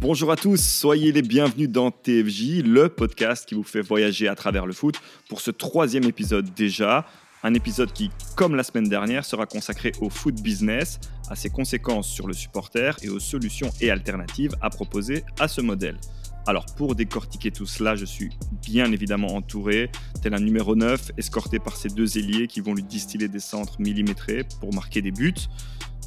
Bonjour à tous, soyez les bienvenus dans TFJ, le podcast qui vous fait voyager à travers le foot pour ce troisième épisode déjà. Un épisode qui, comme la semaine dernière, sera consacré au foot business, à ses conséquences sur le supporter et aux solutions et alternatives à proposer à ce modèle. Alors pour décortiquer tout cela, je suis bien évidemment entouré, tel un numéro 9, escorté par ces deux ailiers qui vont lui distiller des centres millimétrés pour marquer des buts.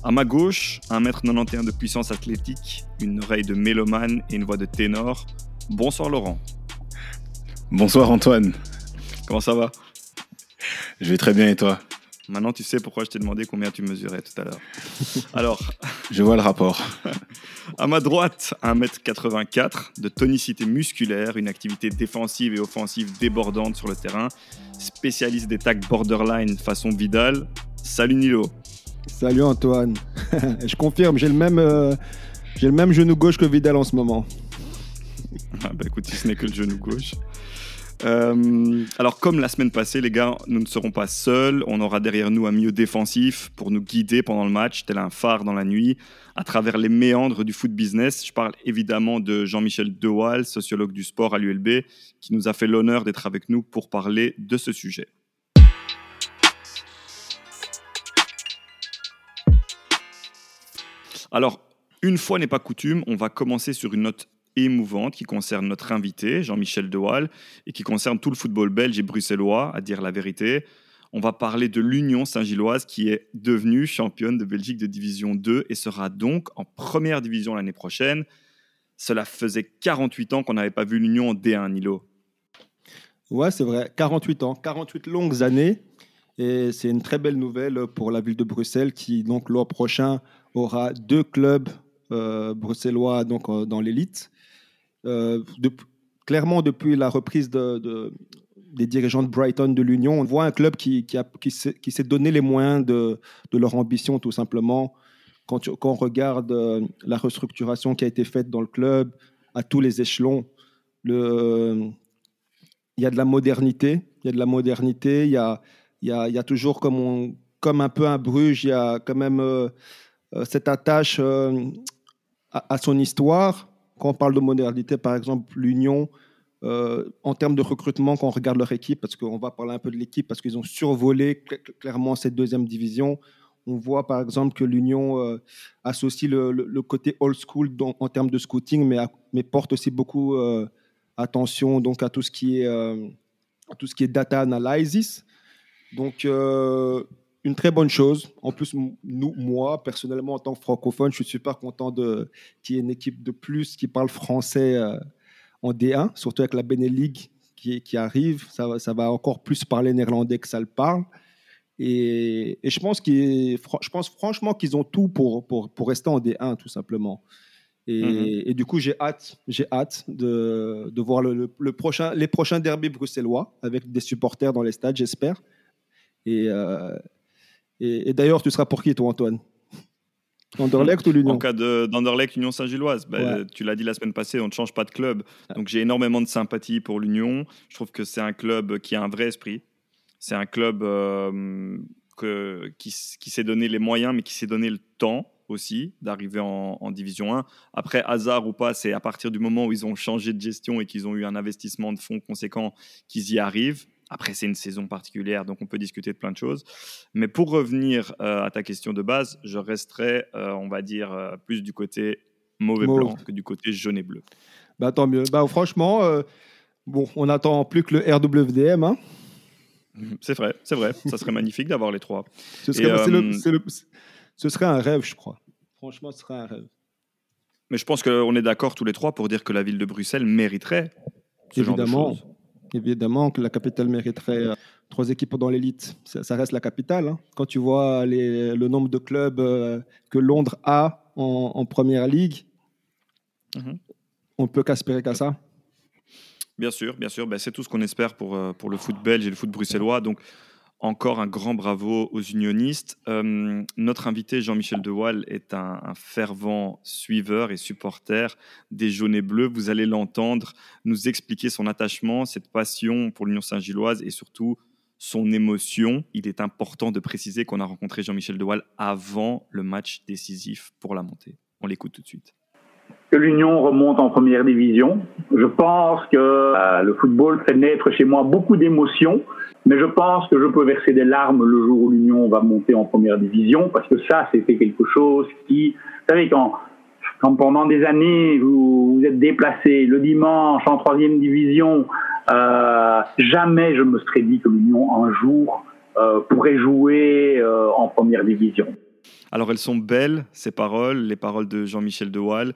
À ma gauche, 1m91 de puissance athlétique, une oreille de mélomane et une voix de ténor. Bonsoir Laurent. Bonsoir Antoine. Comment ça va? Je vais très bien et toi? Maintenant, tu sais pourquoi je t'ai demandé combien tu mesurais tout à l'heure. Alors. Je vois le rapport. À ma droite, 1m84, de tonicité musculaire, une activité défensive et offensive débordante sur le terrain, spécialiste des tags borderline façon Vidal. Salut Nilo. Salut Antoine. je confirme, j'ai le, même, euh, j'ai le même genou gauche que Vidal en ce moment. Ah bah écoute, si ce n'est que le genou gauche. Euh, alors, comme la semaine passée, les gars, nous ne serons pas seuls. On aura derrière nous un milieu défensif pour nous guider pendant le match, tel un phare dans la nuit, à travers les méandres du foot business. Je parle évidemment de Jean-Michel Dewal, sociologue du sport à l'ULB, qui nous a fait l'honneur d'être avec nous pour parler de ce sujet. Alors, une fois n'est pas coutume, on va commencer sur une note émouvante qui concerne notre invité, Jean-Michel Dewal, et qui concerne tout le football belge et bruxellois, à dire la vérité. On va parler de l'Union Saint-Gilloise qui est devenue championne de Belgique de Division 2 et sera donc en première division l'année prochaine. Cela faisait 48 ans qu'on n'avait pas vu l'Union en D1, Nilo. Ouais, c'est vrai, 48 ans, 48 longues années. Et c'est une très belle nouvelle pour la ville de Bruxelles qui, donc, l'an prochain, aura deux clubs euh, bruxellois donc, euh, dans l'élite. Euh, clairement, depuis la reprise de, des dirigeants de Brighton de l'Union, on voit un club qui, qui, qui s'est donné les moyens de, leur ambition, tout simplement. Quand, quand, on regarde la restructuration qui a été faite dans le club à tous les échelons, il y a de la modernité. Il y a de la modernité. Il y a, y a, il y a toujours, comme, un peu un Bruges, il y a quand même euh, cette attache euh, à, son histoire. Quand on parle de modernité, par exemple, l'Union, euh, en termes de recrutement, quand on regarde leur équipe, parce qu'on va parler un peu de l'équipe, parce qu'ils ont survolé clairement cette deuxième division. On voit par exemple que l'Union associe le, côté old school en termes de scouting, mais, porte aussi beaucoup attention donc à tout ce qui est data analysis. Donc une très bonne chose. En plus, nous, moi, personnellement, en tant que francophone, je suis super content qu'il y ait une équipe de plus qui parle français euh, en D1, surtout avec la Benelux qui, qui arrive. Ça, ça, va encore plus parler néerlandais que ça le parle. Et, je, pense je pense franchement qu'ils ont tout pour, pour, pour, rester en D1, tout simplement. Et, mm-hmm. et du coup, j'ai hâte, j'ai hâte de, de voir le, le, prochain, les prochains derbys bruxellois avec des supporters dans les stades, j'espère. Et, euh, et, d'ailleurs, tu seras pour qui, toi, Antoine? Anderlecht ou l'Union? En cas d'Anderlecht, Union Saint-Gilloise, bah, tu l'as dit la semaine passée, on ne change pas de club. Donc j'ai énormément de sympathie pour l'Union. Je trouve que c'est un club qui a un vrai esprit. C'est un club euh, que, qui, s'est donné les moyens, mais qui s'est donné le temps aussi d'arriver en, en, Division 1. Après, hasard ou pas, c'est à partir du moment où ils ont changé de gestion et qu'ils ont eu un investissement de fonds conséquent qu'ils y arrivent. Après, c'est une saison particulière, donc on peut discuter de plein de choses. Mais pour revenir euh, à ta question de base, je resterai, euh, on va dire, euh, plus du côté mauvais blanc que du côté jaune et bleu. Bah, tant mieux. Bah, franchement, bon, on n'attend plus que le RWDM. Hein. C'est vrai, c'est vrai. Ça serait magnifique d'avoir les trois. Ce serait, ce serait un rêve, je crois. Franchement, ce serait un rêve. Mais je pense qu'on est d'accord tous les trois pour dire que la ville de Bruxelles mériterait ce Évidemment. genre de choses évidemment que la capitale mériterait euh, trois équipes dans l'élite. Ça, reste la capitale. Hein. Quand tu vois le nombre de clubs euh, que Londres a en, première ligue, mhm. on ne peut qu'aspirer qu'à ça. Bien sûr, bien sûr. Ben, c'est tout ce qu'on espère pour, euh, pour le foot belge et le foot bruxellois. Donc, encore un grand bravo aux unionistes. Euh, notre invité Jean-Michel Dewal est un, fervent suiveur et supporter des jaunes et bleus. Vous allez l'entendre nous expliquer son attachement, cette passion pour l'Union Saint-Gilloise et surtout son émotion. Il est important de préciser qu'on a rencontré Jean-Michel Dewal avant le match décisif pour la montée. On l'écoute tout de suite. que l'Union remonte en première division. Je pense que euh, le football fait naître chez moi beaucoup d'émotions, mais je pense que je peux verser des larmes le jour où l'Union va monter en première division, parce que ça, c'était quelque chose qui, vous savez, quand, pendant des années vous, vous êtes déplacé le dimanche en troisième division, euh, jamais je me serais dit que l'Union un jour euh, pourrait jouer euh, en première division. Alors elles sont belles, ces paroles, les paroles de Jean-Michel De. Euh,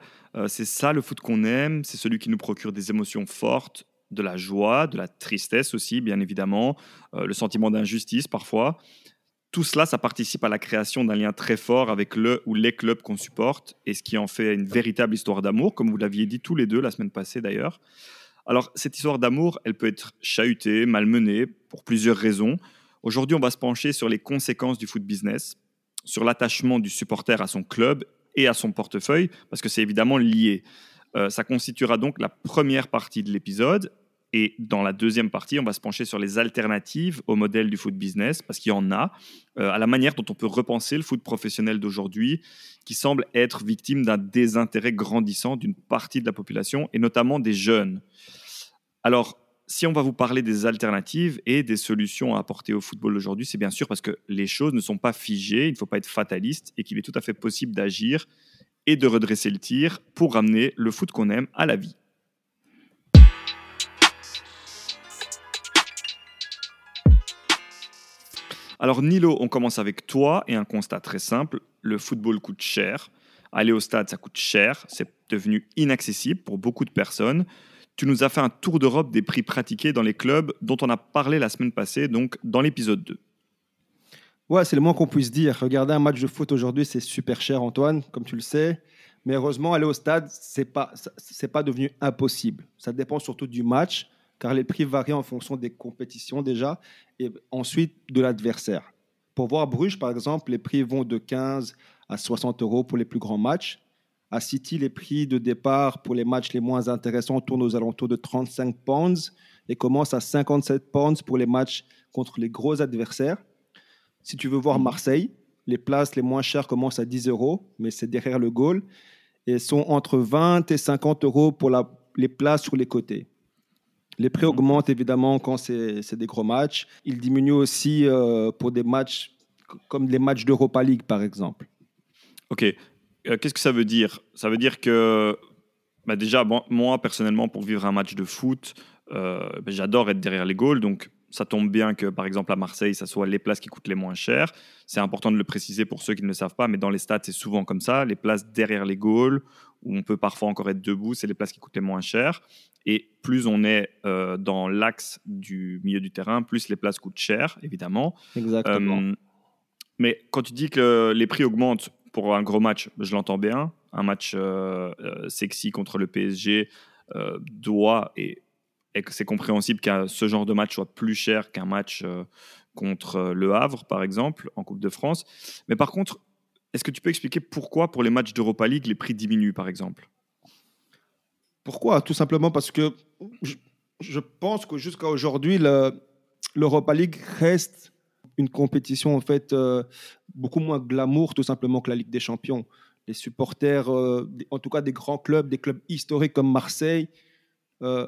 c'est ça le foot qu'on aime, c'est celui qui nous procure des émotions fortes, de la joie, de la tristesse aussi, bien évidemment, euh, le sentiment d'injustice parfois. Tout cela, ça participe à la création d'un lien très fort avec le ou les clubs qu'on supporte, et ce qui en fait une véritable histoire d'amour, comme vous l'aviez dit tous les deux la semaine passée d'ailleurs. Alors cette histoire d'amour, elle peut être chahutée, malmenée, pour plusieurs raisons. Aujourd'hui, on va se pencher sur les conséquences du foot business, sur l'attachement du supporter à son club et à son portefeuille, parce que c'est évidemment lié. Euh, ça constituera donc la première partie de l'épisode. Et dans la deuxième partie, on va se pencher sur les alternatives au modèle du foot business, parce qu'il y en a, euh, à la manière dont on peut repenser le foot professionnel d'aujourd'hui, qui semble être victime d'un désintérêt grandissant d'une partie de la population, et notamment des jeunes. Alors, si on va vous parler des alternatives et des solutions à apporter au football aujourd'hui, c'est bien sûr parce que les choses ne sont pas figées, il ne faut pas être fataliste et qu'il est tout à fait possible d'agir et de redresser le tir pour ramener le foot qu'on aime à la vie. Alors Nilo, on commence avec toi et un constat très simple, le football coûte cher. Aller au stade, ça coûte cher, c'est devenu inaccessible pour beaucoup de personnes tu nous as fait un tour d'Europe des prix pratiqués dans les clubs dont on a parlé la semaine passée, donc dans l'épisode 2. Ouais, c'est le moins qu'on puisse dire. Regarder un match de foot aujourd'hui, c'est super cher, Antoine, comme tu le sais. Mais heureusement, aller au stade, c'est pas, c'est pas devenu impossible. Ça dépend surtout du match, car les prix varient en fonction des compétitions déjà, et ensuite de l'adversaire. Pour voir Bruges, par exemple, les prix vont de 15 à 60 euros pour les plus grands matchs. À City, les prix de départ pour les matchs les moins intéressants tournent aux alentours de 35 pounds et commencent à 57 pounds pour les matchs contre les gros adversaires. Si tu veux voir Marseille, les places les moins chères commencent à 10 euros, mais c'est derrière le goal, et sont entre 20 et 50 euros pour la, les places sur les côtés. Les prix augmentent évidemment quand c'est des gros matchs. Ils diminuent aussi euh, pour des matchs comme les matchs d'Europa League, par exemple. Ok, euh, qu'est-ce que ça veut dire? Ça veut dire que, bah, déjà, moi, personnellement, pour vivre un match de foot, euh, bah, j'adore être derrière les goals. Donc, ça tombe bien que, par exemple, à Marseille, ça soit les places qui coûtent les moins chères. C'est important de le préciser pour ceux qui ne le savent pas, mais dans les stades, c'est souvent comme ça. Les places derrière les goals, où on peut parfois encore être debout, c'est les places qui coûtent les moins chères. Et plus on est euh, dans l'axe du milieu du terrain, plus les places coûtent cher, évidemment. Exactement. mais quand tu dis que les prix augmentent, pour un gros match, je l'entends bien. Un match euh, euh, sexy contre le PSG euh, doit, et, et c'est compréhensible que ce genre de match soit plus cher qu'un match contre Le Havre, par exemple, en Coupe de France. Mais par contre, est-ce que tu peux expliquer pourquoi, pour les matchs d'Europa League, les prix diminuent, par exemple? Pourquoi? Tout simplement parce que je, pense que jusqu'à aujourd'hui, l'Europa League reste une compétition en fait euh, beaucoup moins glamour tout simplement que la Ligue des Champions. Les supporters, euh, en tout cas des grands clubs, des clubs historiques comme Marseille, euh,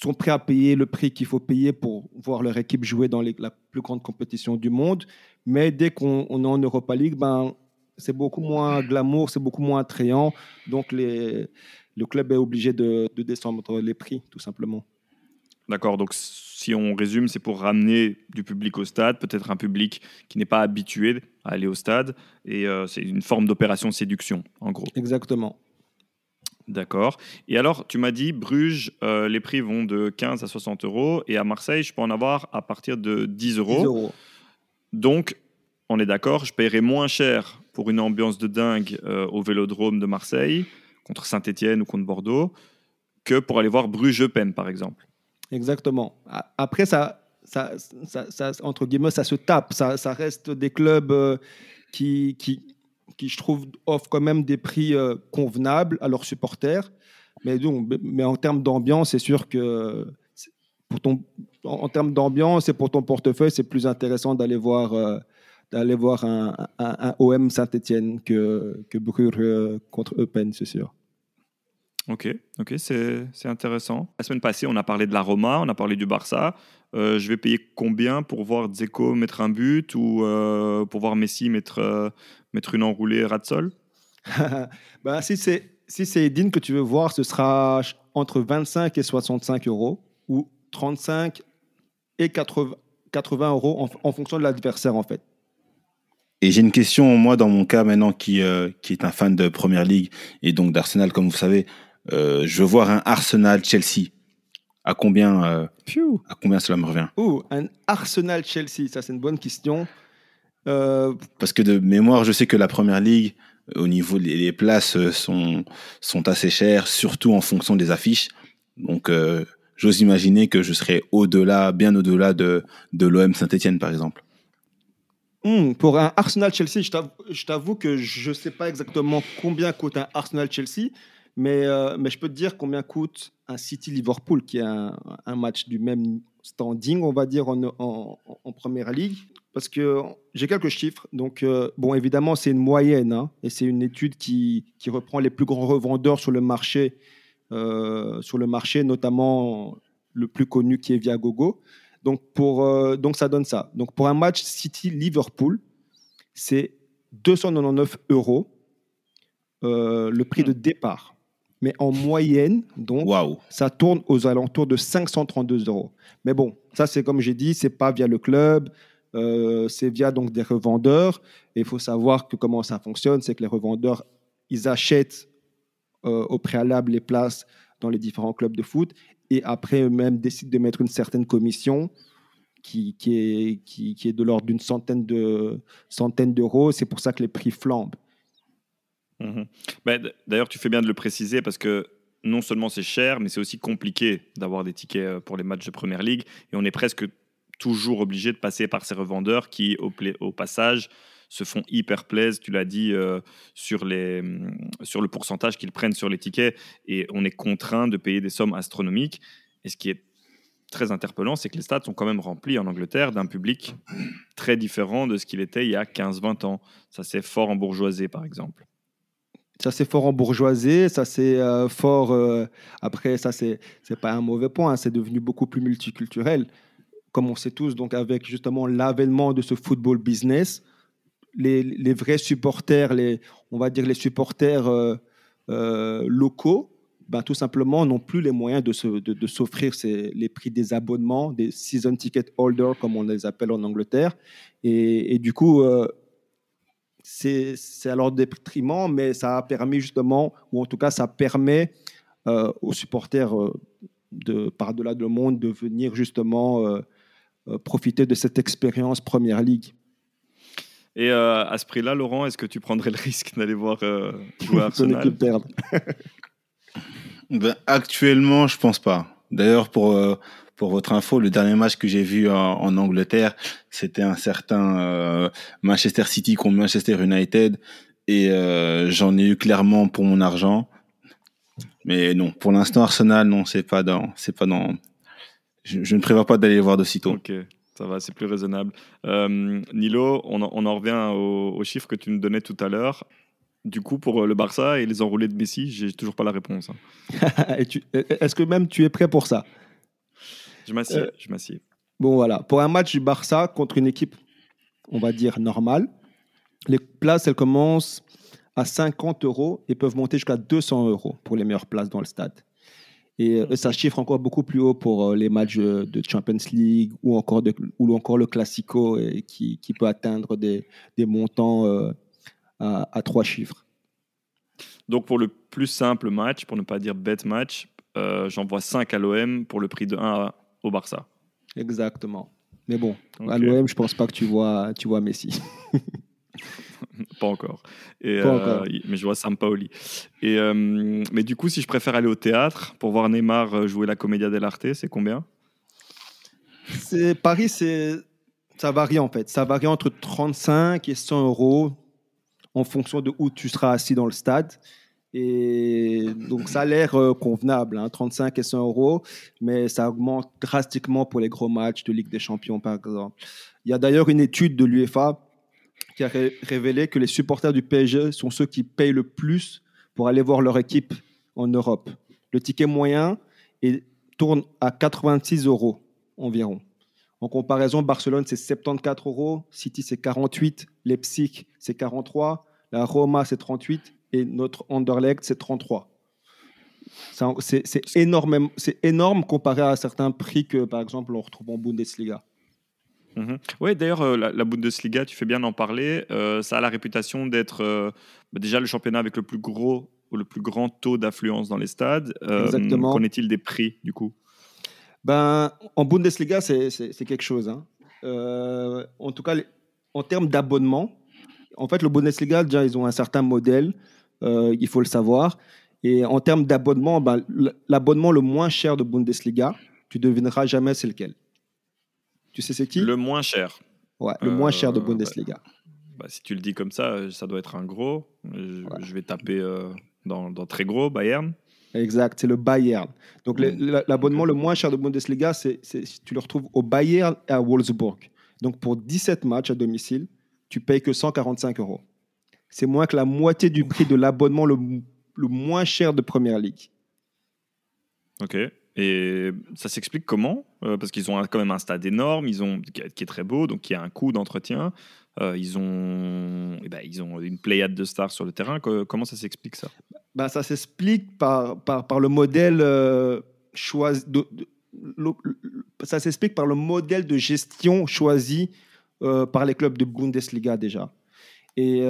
sont prêts à payer le prix qu'il faut payer pour voir leur équipe jouer dans la plus grande compétition du monde. Mais dès qu'on est en Europa League, ben, c'est beaucoup moins glamour, c'est beaucoup moins attrayant. Donc les, le club est obligé de descendre les prix, tout simplement. D'accord, donc si on résume, c'est pour ramener du public au stade, peut-être un public qui n'est pas habitué à aller au stade, et euh, c'est une forme d'opération séduction, en gros. Exactement. D'accord. Et alors, tu m'as dit, Bruges, euh, les prix vont de 15 à 60 euros, et à Marseille, je peux en avoir à partir de 10 euros. 10 euros. Donc, on est d'accord, je paierai moins cher pour une ambiance de dingue euh, au vélodrome de Marseille, contre Saint-Etienne ou contre Bordeaux, que pour aller voir Bruges-Eupen, par exemple. Exactement. Après, ça, ça, ça, entre guillemets, ça se tape. Ça, ça reste des clubs euh, qui, qui, qui, je trouve, offrent quand même des prix euh, convenables à leurs supporters. Mais, donc, mais en termes d'ambiance, c'est sûr que pour ton, en, termes d'ambiance et pour ton portefeuille, c'est plus intéressant d'aller voir, euh, voir un, OM Saint-Etienne que, que Brugge contre Eupen, c'est sûr. Ok, ok, c'est intéressant. La semaine passée, on a parlé de la Roma, on a parlé du Barça. Euh, je vais payer combien pour voir Dzeko mettre un but ou euh, pour voir Messi mettre, euh, mettre une enroulée Ratsol bah, Si c'est si Edine que tu veux voir, ce sera entre 25 et 65 euros ou 35 et 80, 80 euros en, en fonction de l'adversaire en fait. Et j'ai une question, moi, dans mon cas maintenant, qui, qui est un fan de Première Ligue et donc d'Arsenal, comme vous savez, je veux voir un Arsenal-Chelsea à combien, euh, à combien cela me revient Ouh, un Arsenal Chelsea, ça c'est une bonne question. Euh, Parce que de mémoire, je sais que la première ligue, au niveau des places euh, sont, sont assez chères, surtout en fonction des affiches. Donc, j'ose imaginer que je serais au-delà, bien au-delà de, de l'OM Saint-Etienne, par exemple. Hmm, pour un Arsenal Chelsea, je t'avoue que je ne sais pas exactement combien coûte un Arsenal Chelsea, mais, mais je peux te dire combien coûte un City-Liverpool qui est un, match du même standing, on va dire, en, en, première ligue. Parce que j'ai quelques chiffres. Donc, euh, bon, évidemment, c'est une moyenne hein, et c'est une étude qui, qui, reprend les plus grands revendeurs sur le marché, euh, sur le marché, notamment le plus connu qui est Viagogo. Donc, pour, euh, donc, ça donne ça. Donc, pour un match City-Liverpool, c'est 299 euros le prix de départ mais en moyenne, donc, ça tourne aux alentours de 532 euros. Mais bon, ça, c'est comme j'ai dit, c'est pas via le club, euh, c'est via donc des revendeurs. Et il faut savoir que comment ça fonctionne, c'est que les revendeurs, ils achètent euh, au préalable les places dans les différents clubs de foot et après eux-mêmes décident de mettre une certaine commission qui, qui est, qui, qui est de l'ordre d'une centaine de centaines d'euros. C'est pour ça que les prix flambent. Mhm. Bah, d'ailleurs, tu fais bien de le préciser parce que non seulement c'est cher, mais c'est aussi compliqué d'avoir des tickets euh, pour les matchs de Première Ligue. Et on est presque toujours obligé de passer par ces revendeurs qui, au, passage, se font hyper plaisir, tu l'as dit, euh, sur, mm, sur le pourcentage qu'ils prennent sur les tickets. Et on est contraint de payer des sommes astronomiques. Et ce qui est très interpellant, c'est que les stades sont quand même remplis en Angleterre d'un public très différent de ce qu'il était il y a 15-20 ans. Ça, c'est fort en bourgeoisie, par exemple. Ça, c'est fort en bourgeoisie, ça, c'est euh, fort. Euh, après, ça, c'est pas un mauvais point, hein, c'est devenu beaucoup plus multiculturel. Comme on sait tous, donc avec justement l'avènement de ce football business, les, vrais supporters, les, on va dire les supporters euh, locaux, ben, tout simplement n'ont plus les moyens de, de, s'offrir les prix des abonnements, des season ticket holders, comme on les appelle en Angleterre. Et, et du coup, c'est alors déprimant, mais ça a permis justement, ou en tout cas, ça permet euh, aux supporters euh, de par-delà le monde de venir justement euh, profiter de cette expérience Première Ligue. Et à ce prix-là, Laurent, est-ce que tu prendrais le risque d'aller voir jouer Arsenal? ben, Actuellement, je pense pas. D'ailleurs, pour pour votre info, le dernier match que j'ai vu en, Angleterre, c'était un certain euh, Manchester City contre Manchester United, et euh, j'en ai eu clairement pour mon argent. Mais non, pour l'instant, Arsenal, non, c'est pas dans, c'est pas dans. Je, ne prévois pas d'aller voir de sitôt. Ok, ça va, c'est plus raisonnable. Euh, Nilo, on, en revient aux, chiffres que tu nous donnais tout à l'heure. Du coup, pour le Barça et les enroulés de Messi, j'ai toujours pas la réponse. Hein. Est-ce que même tu es prêt pour ça? Je m'assieds, euh, je m'assieds. Bon, voilà. Pour un match du Barça contre une équipe, on va dire, normale, les places, elles commencent à 50 euros et peuvent monter jusqu'à 200 euros pour les meilleures places dans le stade. Et euh, ça chiffre encore beaucoup plus haut pour euh, les matchs de Champions League ou encore, de, ou encore le Classico et qui, qui, peut atteindre des, des montants à, à, trois chiffres. Donc pour le plus simple match, pour ne pas dire bet match, j'envoie 5 à l'OM pour le prix de 1 à au Barça. Exactement. Mais bon, à l'OM, je pense pas que tu vois, tu vois Messi. pas encore. Et, euh, mais je vois Sampaoli. Et, euh, mais du coup, si je préfère aller au théâtre pour voir Neymar euh, jouer la Commedia dell'arte, c'est combien? C'est Paris, c'est ça varie en fait. Ça varie entre 35 et 100 euros en fonction de où tu seras assis dans le stade. Et donc, ça a l'air euh, convenable, 35 hein, et 100 euros, mais ça augmente drastiquement pour les gros matchs de Ligue des Champions, par exemple. Il y a d'ailleurs une étude de l'UEFA qui a révélé que les supporters du PSG sont ceux qui payent le plus pour aller voir leur équipe en Europe. Le ticket moyen tourne à 86 euros environ. En comparaison, Barcelone, c'est 74 euros, City, c'est 48, Leipzig, c'est 43, la Roma, c'est 38 et notre Anderlecht, c'est 33. C'est énorme, énorme comparé à certains prix que, par exemple, on retrouve en Bundesliga. Mhm. Oui, d'ailleurs, euh, la, Bundesliga, tu fais bien d'en parler. Euh, ça a la réputation d'être euh, bah, déjà le championnat avec le plus gros ou le plus grand taux d'affluence dans les stades. Exactement. Qu'en est-il des prix, du coup? Ben, En Bundesliga, c'est quelque chose. Hein. en tout cas, en termes d'abonnement, en fait, le Bundesliga, déjà, ils ont un certain modèle, il faut le savoir. Et en termes d'abonnement, ben, l'abonnement le moins cher de Bundesliga, tu devineras jamais c'est lequel. Tu sais c'est qui? Le moins cher. Ouais, le moins cher de euh, Bundesliga. Bah, si tu le dis comme ça, euh, ça doit être un gros. Je, vais taper euh, dans, dans, très gros, Bayern. Exact, c'est le Bayern. Donc hmm. l'abonnement le moins cher de Bundesliga, c'est, tu le retrouves au Bayern et à Wolfsburg. Donc pour 17 matchs à domicile, tu payes que 145 euros. C'est moins que la moitié du prix de l'abonnement le, le moins cher de Première Ligue. Ok. Et ça s'explique comment? Euh, Parce qu'ils ont quand même un stade énorme, ils ont, qui est très beau, donc il y a un coût d'entretien. Euh, ils, ont, eh ben, ils ont une pléiade de stars sur le terrain. comment ça s'explique ça? Ben, Ça s'explique par, par, par, le modèle euh, choisi. ça s'explique par le modèle de gestion choisi par les clubs de Bundesliga déjà. Et,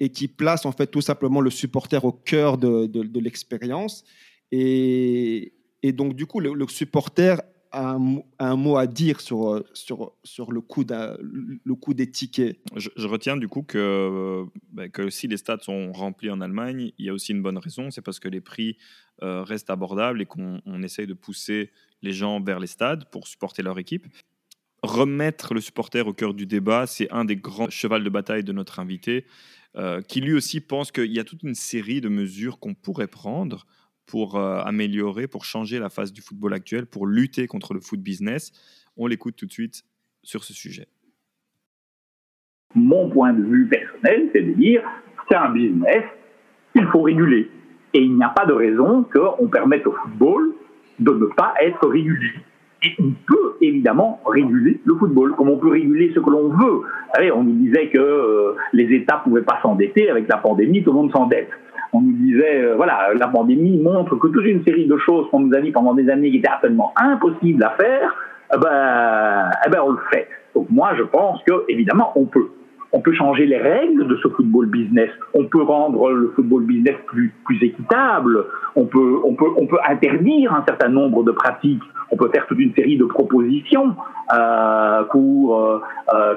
et, qui place en fait tout simplement le supporter au cœur de, l'expérience. Et, donc, du coup, le, supporter a un, mot à dire sur, euh, le, coût des tickets. Je, retiens du coup que, bah, que si les stades sont remplis en Allemagne, il y a aussi une bonne raison, c'est parce que les prix euh, restent abordables et qu'on essaye de pousser les gens vers les stades pour supporter leur équipe. Remettre le supporter au cœur du débat, c'est un des grands chevals de bataille de notre invité, euh, qui lui aussi pense qu'il y a toute une série de mesures qu'on pourrait prendre pour euh, améliorer, pour changer la face du football actuel, pour lutter contre le foot business. On l'écoute tout de suite sur ce sujet. Mon point de vue personnel, c'est de dire c'est un business, il faut réguler. Et il n'y a pas de raison qu'on permette au football de ne pas être régulé. Et on peut évidemment réguler le football, comme on peut réguler ce que l'on veut. Vous savez, on nous disait que euh, les États ne pouvaient pas s'endetter, avec la pandémie, tout le monde s'endette on nous disait, euh, voilà, la pandémie montre que toute une série de choses qu'on nous a dit pendant des années qui étaient absolument impossibles à faire, eh ben, eh ben, on le fait. Donc moi, je pense que évidemment, on peut. On peut changer les règles de ce football business. On peut rendre le football business plus, plus équitable. On peut, on, peut, on peut interdire un certain nombre de pratiques. On peut faire toute une série de propositions euh, pour euh,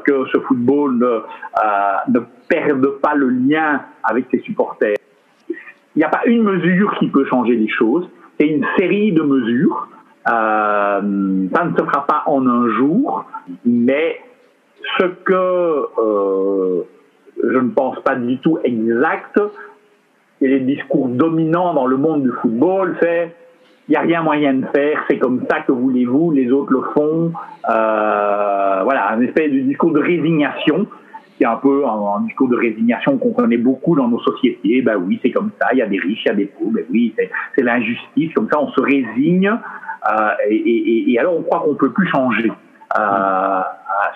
que ce football ne, ne perde pas le lien avec ses supporters il n'y a pas une mesure qui peut changer les choses, c'est une série de mesures. Euh, ça ne se fera pas en un jour, mais ce que euh, je ne pense pas du tout exact, et les discours dominants dans le monde du football, c'est il n'y a rien moyen de faire, c'est comme ça que voulez-vous, les autres le font. Euh, voilà, un espèce de discours de résignation c'est un peu un, discours de résignation qu'on connaît beaucoup dans nos sociétés. Ben oui, c'est comme ça, il y a des riches, il y a des pauvres, ben oui, c'est l'injustice, comme ça on se résigne, euh, et, alors on croit qu'on peut plus changer. Euh,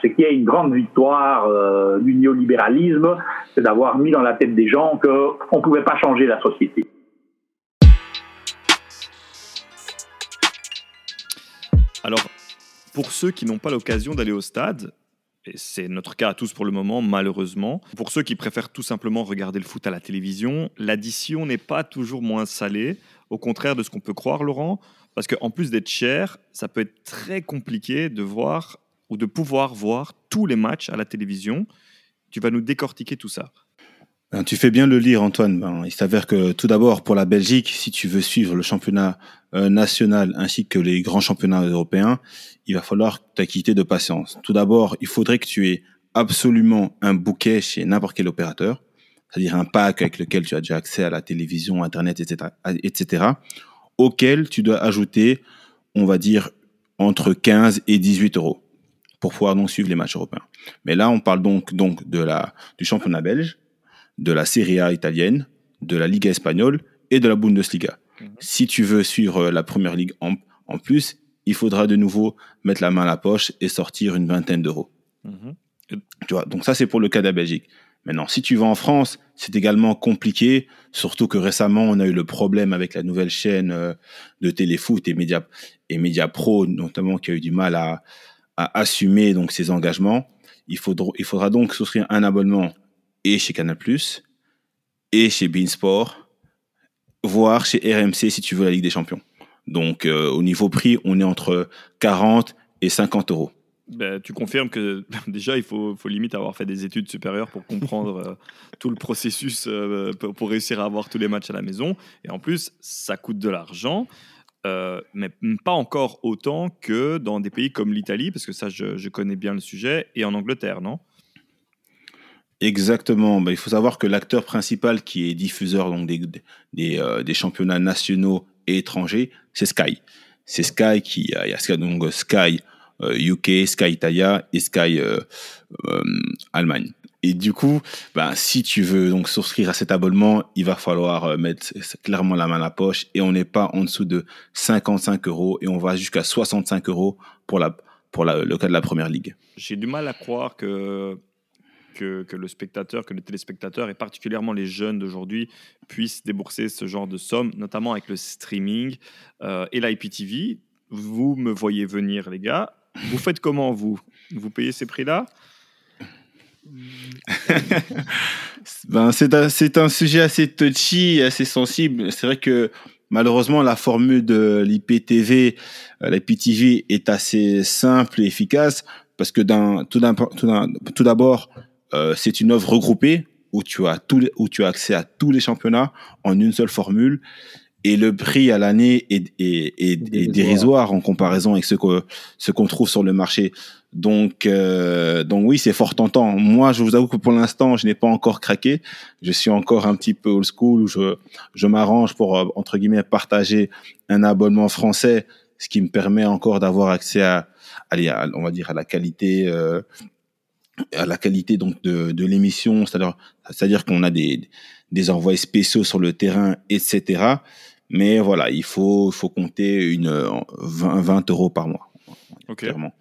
ce qui est une grande victoire euh, du néolibéralisme, c'est d'avoir mis dans la tête des gens qu'on ne pouvait pas changer la société. Alors, pour ceux qui n'ont pas l'occasion d'aller au stade, et c'est notre cas à tous pour le moment, malheureusement. Pour ceux qui préfèrent tout simplement regarder le foot à la télévision, l'addition n'est pas toujours moins salée, au contraire de ce qu'on peut croire, Laurent, parce qu'en plus d'être cher, ça peut être très compliqué de voir ou de pouvoir voir tous les matchs à la télévision. Tu vas nous décortiquer tout ça. Ben, tu fais bien le lire, Antoine. Ben, il s'avère que tout d'abord, pour la Belgique, si tu veux suivre le championnat euh, national ainsi que les grands championnats européens, il va falloir t'acquitter de patience. Tout d'abord, il faudrait que tu aies absolument un bouquet chez n'importe quel opérateur, c'est-à-dire un pack avec lequel tu as déjà accès à la télévision, Internet, etc., etc., auquel tu dois ajouter, on va dire, entre 15 et 18 euros pour pouvoir donc suivre les matchs européens. Mais là, on parle donc, donc de la, du championnat belge, de la Serie A italienne, de la Liga espagnole et de la Bundesliga. Mhm. Si tu veux suivre la première ligue en, en, plus, il faudra de nouveau mettre la main à la poche et sortir une vingtaine d'euros. Mhm. Tu vois, donc ça, c'est pour le cas de la Belgique. Maintenant, si tu vas en France, c'est également compliqué, surtout que récemment, on a eu le problème avec la nouvelle chaîne euh, de téléfoot et Média Pro, notamment, qui a eu du mal à, assumer donc ses engagements. Il faudra, il faudra donc souscrire un abonnement et chez Canal+, et chez Beansport, voire chez RMC si tu veux la Ligue des Champions. Donc, euh, au niveau prix, on est entre 40 et 50 euros. Ben, tu confirmes que déjà, il faut, faut, limite avoir fait des études supérieures pour comprendre euh, tout le processus euh, pour, réussir à avoir tous les matchs à la maison. Et en plus, ça coûte de l'argent, euh, mais pas encore autant que dans des pays comme l'Italie, parce que ça, je, connais bien le sujet, et en Angleterre, non? Exactement. Ben, il faut savoir que l'acteur principal qui est diffuseur donc, des, des, des championnats nationaux et étrangers, c'est Sky. C'est Sky qui il y a donc Sky UK, euh, Sky Italia et Sky euh, euh, Allemagne. Et du coup, ben, si tu veux donc souscrire à cet abonnement, il va falloir mettre clairement la main à la poche et on n'est pas en dessous de 55 euros et on va jusqu'à 65 euros pour, la, pour le cas de la première ligue. J'ai du mal à croire que, que, le spectateur, que le téléspectateur et particulièrement les jeunes d'aujourd'hui puissent débourser ce genre de sommes, notamment avec le streaming euh, et l'IPTV. Vous me voyez venir, les gars. Vous faites comment, vous? Vous payez ces prix-là? Ben, c'est un, un, sujet assez touchy, assez sensible. C'est vrai que malheureusement, la formule de l'IPTV, euh, l'IPTV est assez simple et efficace parce que tout d'abord, euh, c'est une offre regroupée où tu, as tout, où tu as accès à tous les championnats en une seule formule et le prix à l'année est, est, est, dérisoire en comparaison avec ce qu'on ce qu'on trouve sur le marché. Donc, euh, donc oui, c'est fort tentant. Moi, je vous avoue que pour l'instant, je n'ai pas encore craqué. Je suis encore un petit peu old school où je, je m'arrange pour, euh, entre guillemets, partager un abonnement français, ce qui me permet encore d'avoir accès à, allez, on va dire, à la qualité, euh, à la qualité donc de, de l'émission. C'est-à-dire, c'est-à-dire qu'on a des, des envois spéciaux sur le terrain, etc. Mais voilà, il faut, faut compter une 20, 20 euros par mois. Ok. Clairement.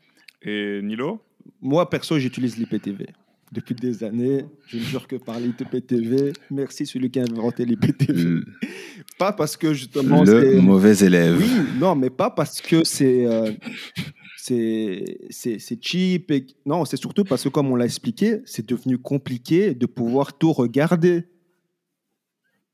Et Nilo? Moi, perso, j'utilise l'IPTV. Depuis des années, je ne jure que par l'IPTV. Merci celui qui a inventé l'IPTV. pas parce que justement. Le mauvais élève. Oui, non, mais pas parce que c'est. Euh, c'est cheap. Et... Non, c'est surtout parce que, comme on l'a expliqué, c'est devenu compliqué de pouvoir tout regarder.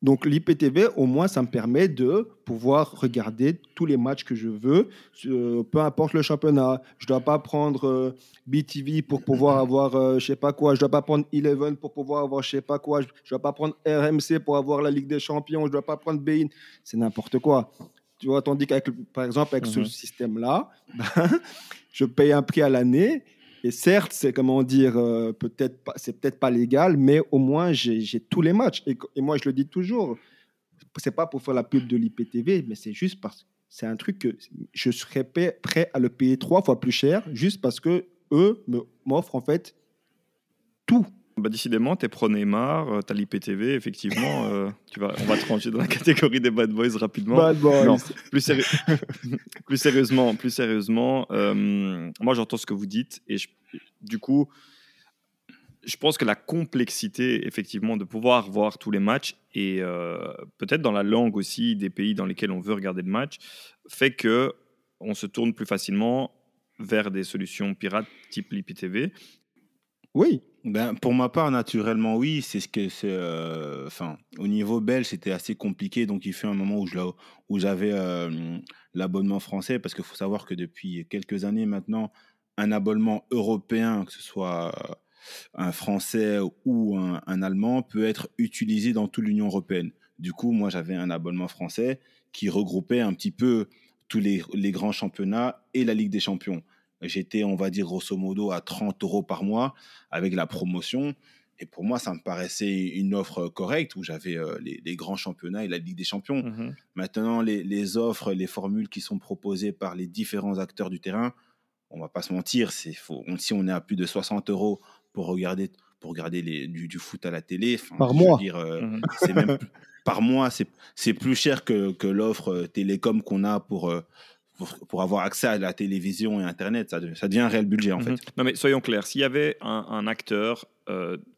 Donc l'IPTV, au moins, ça me permet de pouvoir regarder tous les matchs que je veux, euh, peu importe le championnat. Je ne dois pas prendre euh, BTV pour pouvoir avoir je euh, je sais pas quoi. Je ne dois pas prendre Eleven pour pouvoir avoir je sais pas quoi. Je ne dois pas prendre RMC pour avoir la Ligue des Champions. Je ne dois pas prendre Bein. C'est n'importe quoi. Tu vois, tandis qu'avec, par exemple, avec ce mhm. système-là, ben, je paye un prix à l'année et certes, c'est comment dire, euh, peut-être pas, c'est peut-être pas légal, mais au moins j'ai tous les matchs. Et, moi, je le dis toujours, c'est pas pour faire la pub de l'IPTV, mais c'est juste parce que c'est un truc que je serais prêt à le payer trois fois plus cher, juste parce que eux m'offrent en fait tout. Bah, décidément, t'es pro Neymar, euh, t'as l'IPTV, effectivement, euh, tu vas, on va te ranger dans la catégorie des bad boys rapidement. Bad boys. plus, plus, sérieusement, plus sérieusement, euh, moi j'entends ce que vous dites et du coup, je pense que la complexité, effectivement, de pouvoir voir tous les matchs et peut-être dans la langue aussi des pays dans lesquels on veut regarder le match, fait que on se tourne plus facilement vers des solutions pirates type l'IPTV. Oui, ben, pour ma part, naturellement, oui. C'est ce que c'est. Euh, au niveau belge, c'était assez compliqué. Donc, il fait un moment où, je, où j'avais euh, l'abonnement français, parce qu'il faut savoir que depuis quelques années maintenant, un abonnement européen, que ce soit euh, un français ou un, un allemand, peut être utilisé dans toute l'Union européenne. Du coup, moi, j'avais un abonnement français qui regroupait un petit peu tous les, les grands championnats et la Ligue des Champions. J'étais, on va dire, grosso modo, à 30 euros par mois avec la promotion. Et pour moi, ça me paraissait une offre correcte où j'avais euh, les, grands championnats et la Ligue des Champions. Mmh Maintenant, les, offres, les formules qui sont proposées par les différents acteurs du terrain, on va pas se mentir, c'est faux. Si on est à plus de 60 euros pour regarder, pour regarder les, du, foot à la télé, par mois, euh, mmh c'est même, par mois, c'est plus cher que, que l'offre télécom qu'on a pour, pour, avoir accès à la télévision et Internet. Ça, ça devient un réel budget, en mhm. fait. Non, mais soyons clairs, s'il y avait un, acteur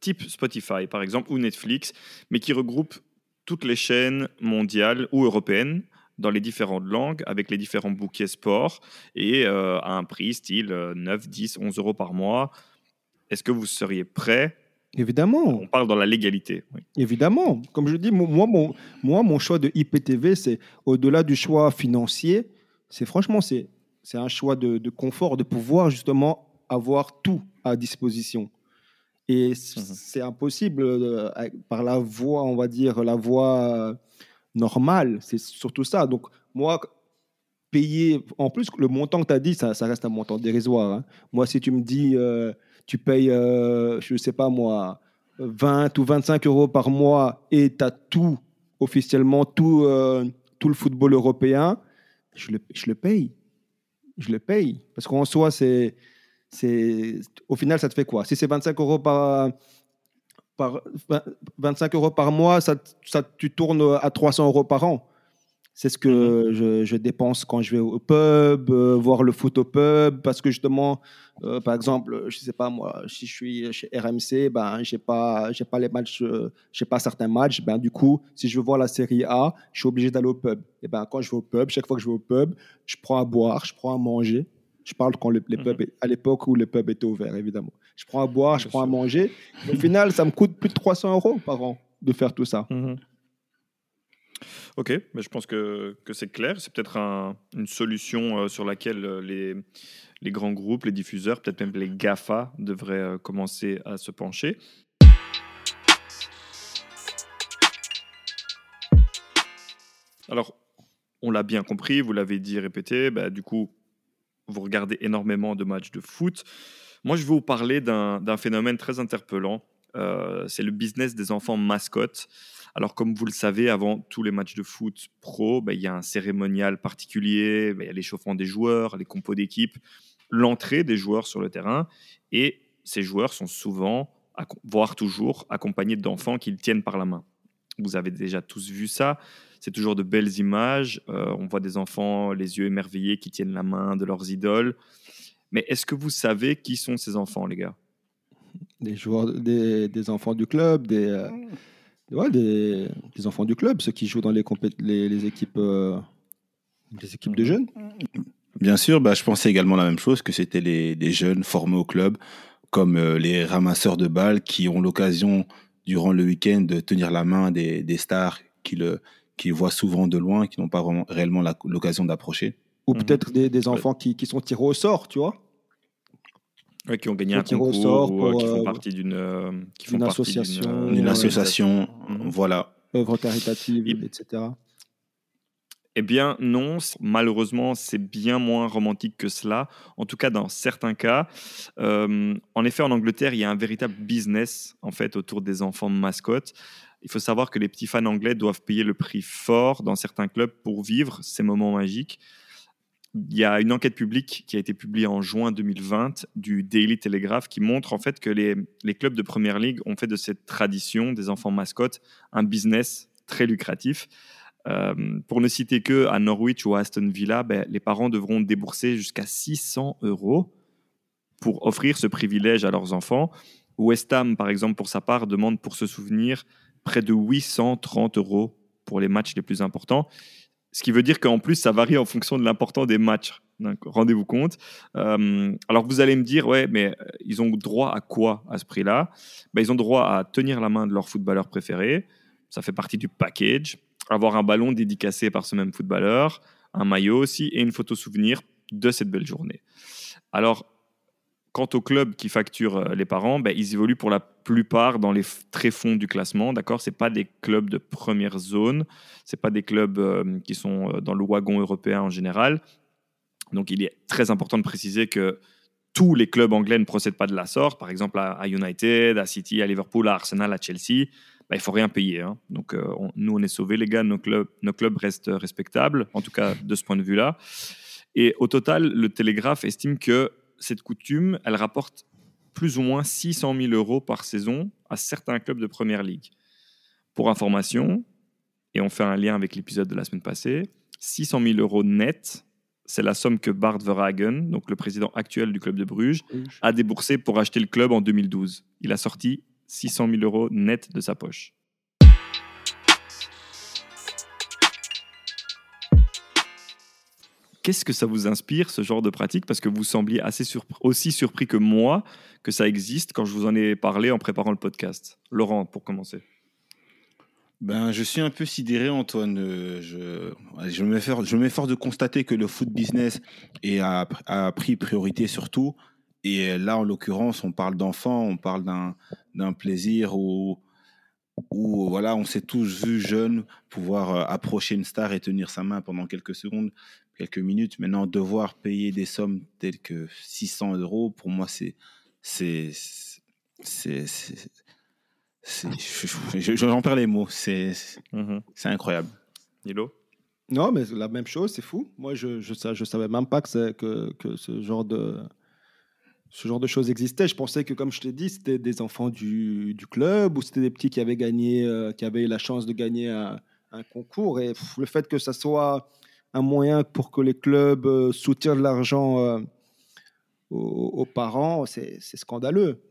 type Spotify, par exemple, ou Netflix, mais qui regroupe toutes les chaînes mondiales ou européennes, dans les différentes langues avec les différents bouquets sport et à un prix style 9, 10, 11 euros par mois. Est-ce que vous seriez prêt? Évidemment. On parle dans la légalité. Évidemment. Comme je dis, moi, mon, moi, mon choix de IPTV, c'est au-delà du choix financier, c'est franchement, c'est, c'est un choix de, de, confort, de pouvoir justement avoir tout à disposition. Et mmh c'est impossible euh, par la voie, on va dire, la voie normale. C'est surtout ça. Donc, moi, payer, en plus, le montant que tu as dit, ça, ça, reste un montant dérisoire. Hein. Moi, si tu me dis, euh, tu payes, euh, je ne sais pas moi, 20 ou 25 euros par mois et tu as tout, officiellement, tout, euh, tout le football européen, je le, je le paye. Je le paye. Parce qu'en soi, c'est. Au final, ça te fait quoi? Si c'est 25 euros par, par 25 euros par mois, ça, ça, tu tournes à 300 euros par an. C'est ce que mhm. je, je, dépense quand je vais au pub, euh, voir le foot au pub, parce que justement, euh, par exemple, je sais pas moi, si je suis chez RMC, ben j'ai pas, j'ai pas les matchs, euh, j'ai pas certains matchs, ben du coup, si je veux voir la série A, je suis obligé d'aller au pub. Et ben quand je vais au pub, chaque fois que je vais au pub, je prends à boire, je prends à manger. Je parle quand les mhm. pubs, à l'époque où les pubs étaient ouverts, évidemment. Je prends à boire, je prends à manger. Au final, ça me coûte plus de 300 euros par an de faire tout ça. Mhm. Ok, mais je pense que, que c'est clair. C'est peut-être une solution euh, sur laquelle euh, les, les grands groupes, les diffuseurs, peut-être même les GAFA devraient euh, commencer à se pencher. Alors, on l'a bien compris, vous l'avez dit, répété, bah, du coup, vous regardez énormément de matchs de foot. Moi, je vais vous parler d'un phénomène très interpellant. c'est le business des enfants mascottes. Alors, comme vous le savez, avant tous les matchs de foot pro, bah, il y a un cérémonial particulier, bah, il y a l'échauffement des joueurs, les compos d'équipe, l'entrée des joueurs sur le terrain. Et ces joueurs sont souvent, voire toujours, accompagnés d'enfants qu'ils tiennent par la main. Vous avez déjà tous vu ça. C'est toujours de belles images. Euh, on voit des enfants, les yeux émerveillés, qui tiennent la main de leurs idoles. Mais est-ce que vous savez qui sont ces enfants, les gars? Des joueurs, des, enfants du club, des, euh, Ouais, des, enfants du club, ceux qui jouent dans les, les, équipes, euh, les équipes de jeunes. Bien sûr, bah, je pensais également la même chose, que c'était les, jeunes formés au club, comme euh, les ramasseurs de balles qui ont l'occasion, durant le week-end, de tenir la main des, des stars qui, le, qui voient souvent de loin, qui n'ont pas vraiment, réellement l'occasion d'approcher. Ou peut-être des, des, enfants qui, qui, sont tirés au sort, tu vois qui ont gagné un concours ou euh, qui font euh, partie d'une euh, association, une, association, mhm. voilà. Œuvre caritative, etc. Eh bien non, malheureusement, c'est bien moins romantique que cela. En tout cas, dans certains cas. en effet, en Angleterre, il y a un véritable business en fait autour des enfants mascottes. Il faut savoir que les petits fans anglais doivent payer le prix fort dans certains clubs pour vivre ces moments magiques il y a une enquête publique qui a été publiée en juin 2020 du Daily Telegraph qui montre en fait que les, clubs de Première Ligue ont fait de cette tradition des enfants mascottes un business très lucratif. Euh, pour ne citer que à Norwich ou à Aston Villa, ben, les parents devront débourser jusqu'à 600 euros pour offrir ce privilège à leurs enfants. West Ham, par exemple, pour sa part, demande pour se souvenir près de 830 euros pour les matchs les plus importants. Ce qui veut dire qu'en plus, ça varie en fonction de l'importance des matchs. Rendez-vous compte. Euh, alors vous allez me dire, ouais, mais euh, ils ont droit à quoi à ce prix-là? Ben, Ils ont droit à tenir la main de leur footballeur préféré. Ça fait partie du package. Avoir un ballon dédicacé par ce même footballeur, un maillot aussi et une photo souvenir de cette belle journée. Alors, Quant aux clubs qui facturent euh, les parents, ben, ils évoluent pour la plupart dans les tréfonds du classement. D'accord, c'est pas des clubs de première zone, c'est pas des clubs euh, qui sont euh, dans le wagon européen en général. Donc, il est très important de préciser que tous les clubs anglais ne procèdent pas de la sorte. Par exemple, à, United, à City, à Liverpool, à Arsenal, à Chelsea, ben, il faut rien payer. Hein. Donc, nous, on est sauvés, les gars. Nos clubs, nos clubs restent respectables, en tout cas de ce point de vue-là. Et au total, le Télégraphe estime que cette coutume, elle rapporte plus ou moins 600 000 euros par saison à certains clubs de Première Ligue. Pour information, et on fait un lien avec l'épisode de la semaine passée, 600 000 euros net, c'est la somme que Bart Verhagen, donc le président actuel du club de Bruges, a déboursé pour acheter le club en 2012. Il a sorti 600 000 euros net de sa poche. Qu'est-ce que ça vous inspire, ce genre de pratique? Parce que vous sembliez assez aussi surpris que moi que ça existe quand je vous en ai parlé en préparant le podcast. Laurent, pour commencer. Ben, je suis un peu sidéré, Antoine. Euh, je, je m'efforce de constater que le foot business est, a, pris priorité sur tout. Et là, en l'occurrence, on parle d'enfants, on parle d'un plaisir où, où voilà, on s'est tous vus jeunes pouvoir euh, approcher une star et tenir sa main pendant quelques secondes, quelques minutes. Maintenant, devoir payer des sommes telles que 600 euros, pour moi, c'est c'est J'en perds les mots. C'est c'est incroyable. Nilo? Non, mais la même chose, c'est fou. Moi, je je, je savais même pas que, que, que ce genre de ce genre de choses existait. Je pensais que, comme je t'ai dit, c'était des enfants du, du club ou c'était des petits qui avaient gagné, euh, qui avaient la chance de gagner un, un concours. Et le fait que ça soit un moyen pour que les clubs euh, soutiennent de l'argent euh, aux, aux, parents, c'est scandaleux.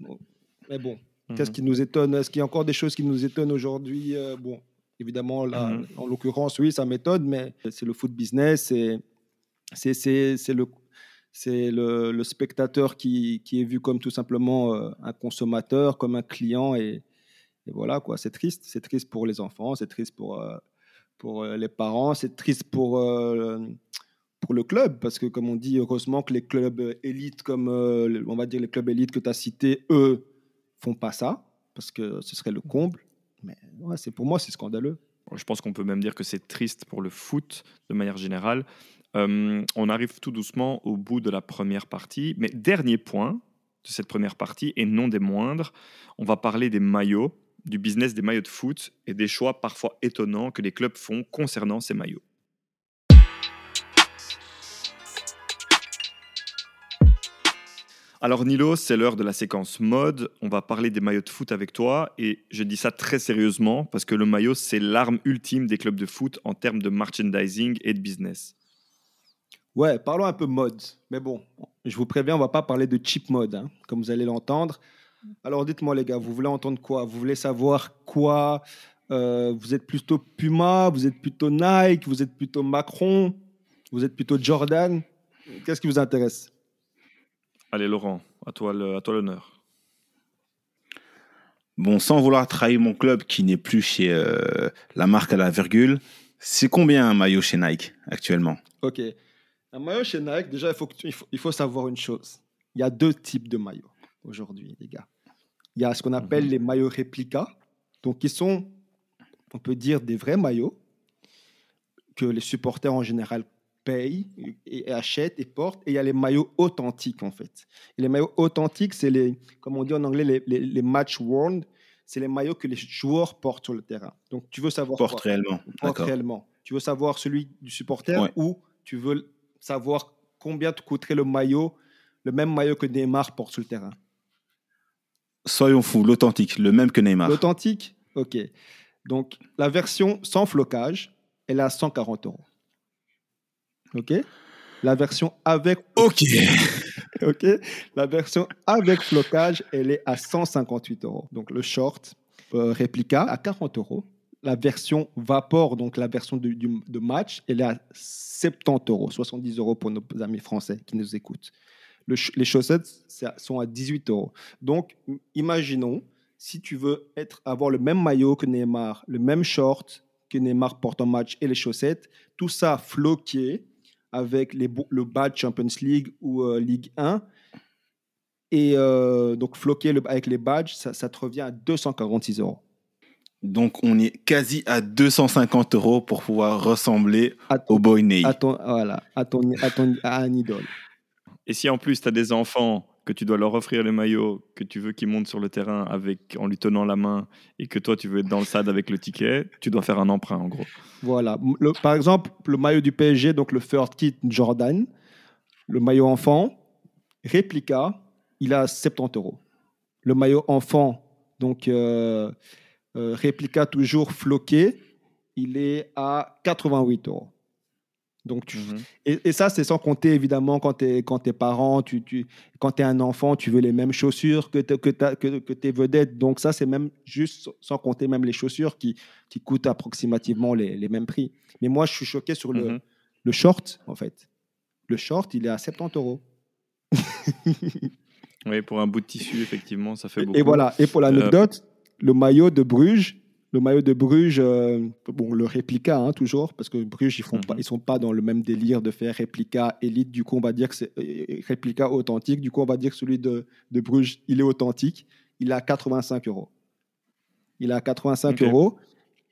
Mais bon, Qu'est-ce mhm. qui nous étonne? Est-ce qu'il y a encore des choses qui nous étonnent aujourd'hui euh, Bon, évidemment, là, mhm. en l'occurrence, oui, ça m'étonne, mais c'est le foot business, c'est le, le, le, spectateur qui, est vu comme tout simplement euh, un consommateur, comme un client, et, voilà, quoi. C'est triste. C'est triste pour les enfants, c'est triste pour, euh, pour les parents, c'est triste pour pour le club, parce que comme on dit, heureusement que les clubs élites, comme on va dire les clubs élites que tu as cités, eux, font pas ça, parce que ce serait le comble. Mais c'est pour moi, c'est scandaleux. Je pense qu'on peut même dire que c'est triste pour le foot de manière générale. Euh, on arrive tout doucement au bout de la première partie. Mais dernier point de cette première partie, et non des moindres, on va parler des maillots, du business des maillots de foot et des choix parfois étonnants que les clubs font concernant ces maillots. Alors Nilo, c'est l'heure de la séquence mode. On va parler des maillots de foot avec toi et je dis ça très sérieusement parce que le maillot, c'est l'arme ultime des clubs de foot en termes de merchandising et de business. Ouais, parlons un peu mode. Mais bon, je vous préviens, on va pas parler de cheap mode, hein, comme vous allez l'entendre. Alors dites-moi les gars, vous voulez entendre quoi? Vous voulez savoir quoi? Euh, Vous êtes plutôt Puma Vous êtes plutôt Nike Vous êtes plutôt Macron Vous êtes plutôt Jordan? Qu'est-ce qui vous intéresse? Allez, Laurent, à toi l'honneur. Bon, sans vouloir trahir mon club qui n'est plus chez euh, la marque à la virgule, c'est combien un maillot chez Nike actuellement? Ok. Un maillot chez Nike, déjà, il faut, il faut, savoir une chose. Il y a deux types de maillots aujourd'hui, les gars. Il y a ce qu'on appelle mhm. les maillots réplicas, donc qui sont, on peut dire, des vrais maillots que les supporters en général paye et achète et porte. Et il y a les maillots authentiques, en fait. Et les maillots authentiques, c'est les, comme on dit en anglais, les, les, match worn. C'est les maillots que les joueurs portent sur le terrain. Donc, tu veux savoir. Porte réellement. Porte réellement. Tu veux savoir celui du supporter ou tu veux savoir combien te coûterait le maillot, le même maillot que Neymar porte sur le terrain. Soyons fous, l'authentique, le même que Neymar. L'authentique Ok. Donc, la version sans flocage, elle est à 140 euros. OK La version avec. OK. OK La version avec flocage, elle est à 158 euros. Donc le short euh, réplica à 40 euros. La version vapor, donc la version de, match, elle est à 70 euros, 70 euros pour nos amis français qui nous écoutent. les chaussettes sont à 18 euros. Donc, imaginons, si tu veux avoir le même maillot que Neymar, le même short que Neymar porte en match et les chaussettes, tout ça floqué, avec le badge Champions League ou euh, Ligue 1. Et euh, donc, floqué avec les badges, ça, te revient à 246 euros. Donc, on est quasi à 250 euros pour pouvoir ressembler au boy Ney. À ton, voilà, à, ton, à, ton, à un idole. Et si en plus tu as des enfants que tu dois leur offrir les maillots, que tu veux qu'ils montent sur le terrain avec, en lui tenant la main et que toi tu veux être dans le stade avec le ticket, tu dois faire un emprunt en gros. Voilà. par exemple, le maillot du PSG, donc le First Kit Jordan, le maillot enfant, réplica, il a 70 euros. Le maillot enfant, donc euh, euh, réplica toujours floqué, il est à 88 euros. Donc, tu, Mhm. et, et ça, c'est sans compter, évidemment, quand tu es, quand t'es parent, tu, tu, quand tu es un enfant, tu veux les mêmes chaussures que, t'es- que, que, que tes vedettes. Donc, ça, c'est même juste sans compter même les chaussures qui, qui coûtent approximativement les, les mêmes prix. Mais moi, je suis choqué sur le, Mhm. le short, en fait. Le short, il est à 70 euros. Oui, pour un bout de tissu, effectivement, ça fait beaucoup. Et voilà. Et pour l'anecdote, le maillot de Bruges, le maillot de Bruges, euh, bon, le réplica hein, toujours, parce que Bruges, ils font pas, Mhm. ils sont pas dans le même délire de faire réplica élite. Du coup, on va dire que c'est euh, réplica authentique. Du coup, on va dire que celui de, de Bruges, il est authentique. Il est à 85 euros. Il est à 85 Ok. euros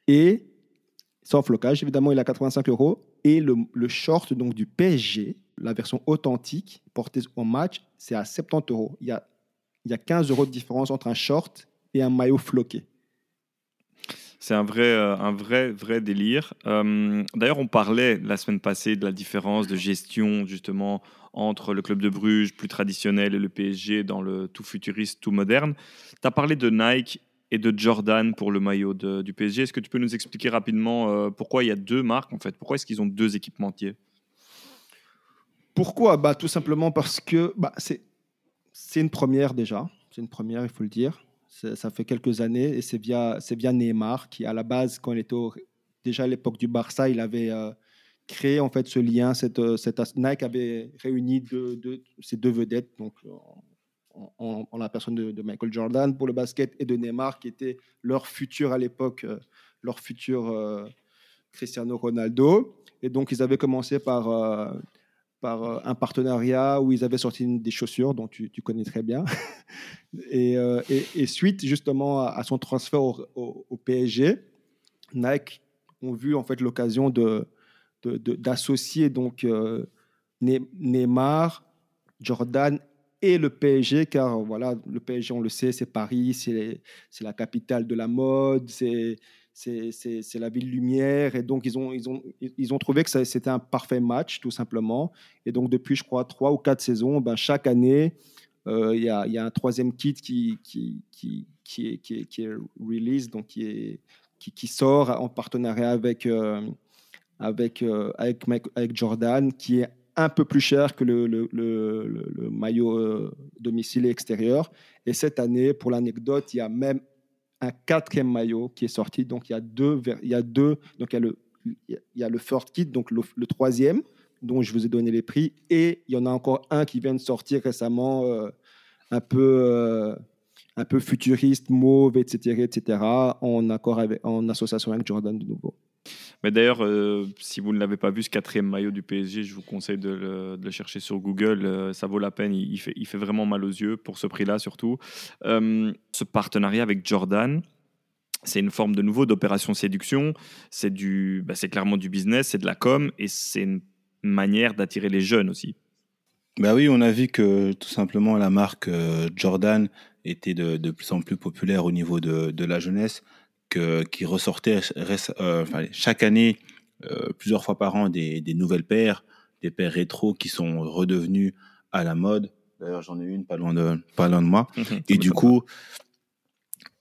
et sans flocage, évidemment, il est à 85 euros. Et le, le short donc du PSG, la version authentique portée en match, c'est à 70 euros. Il y a, il y a 15 euros de différence entre un short et un maillot floqué. C'est un vrai, euh, un vrai, vrai délire. Euh, D'ailleurs, on parlait la semaine passée de la différence de gestion justement entre le club de Bruges plus traditionnel et le PSG dans le tout futuriste, tout moderne. Tu as parlé de Nike et de Jordan pour le maillot de- du PSG. Est-ce que tu peux nous expliquer rapidement euh, pourquoi il y a deux marques en fait? Pourquoi est-ce qu'ils ont deux équipementiers? Pourquoi? Bah, Tout simplement parce que bah, c'est c'est une première déjà. C'est une première, il faut le dire. Ça fait quelques années et c'est via, via Neymar qui, à la base, quand il était déjà à l'époque du Barça, il avait euh, créé en fait ce lien. Cette, euh, cette Nike avait réuni deux, deux- ces deux vedettes, donc en, en- la personne de, Michael Jordan pour le basket et de Neymar qui était leur futur à l'époque, euh, leur futur euh, Cristiano Ronaldo. Et donc ils avaient commencé par euh, par euh, un partenariat où ils avaient sorti des chaussures dont tu, connais très bien. et, euh, et- suite justement à, son transfert au, PSG, Nike ont vu en fait l'occasion de, d'associer donc euh, Ne- Neymar, Jordan et le PSG, car voilà, le PSG, on le sait, c'est Paris, c'est la capitale de la mode, c'est, c'est, la ville lumière, et donc ils ont, ils ont, ils ont trouvé que c'était un parfait match, tout simplement. Et donc depuis, je crois, trois ou quatre saisons, ben, chaque année, euh, il y, a, y a un troisième kit qui, qui, qui, qui, est, qui, est, qui est release, donc qui, est, qui, qui sort en partenariat avec, euh, avec, euh, avec, Jordan, qui est un peu plus cher que le, le, le, le- maillot domicile et extérieur. Et cette année, pour l'anecdote, il y a même un quatrième maillot qui est sorti. Donc il y a deux, il y a deux donc il y a le, il y a le first kit, donc le, le troisième, dont je vous ai donné les prix, et il y en a encore un qui vient de sortir récemment, euh, un peu euh, un peu futuriste, mauve, etc., etc., en accord avec, en association avec Jordan de nouveau. Mais d'ailleurs, euh, si vous ne l'avez pas vu, ce quatrième maillot du PSG, je vous conseille de le, chercher sur Google. euh, ça vaut la peine. Il, fait, vraiment mal aux yeux pour ce prix-là, surtout. Euh, ce partenariat avec Jordan, c'est une forme de nouveau d'opération séduction. Bah, c'est clairement du business, c'est de la com, et c'est une manière d'attirer les jeunes aussi. Bah oui, on a vu que tout simplement la marque Jordan était de, plus en plus populaire au niveau de la jeunesse, qui ressortait réc- euh, enfin, chaque année, euh, plusieurs fois par an, des, des nouvelles paires, des paires rétro qui sont redevenues à la mode. D'ailleurs, j'en ai une pas loin de, pas loin de moi. Ça Et du coup,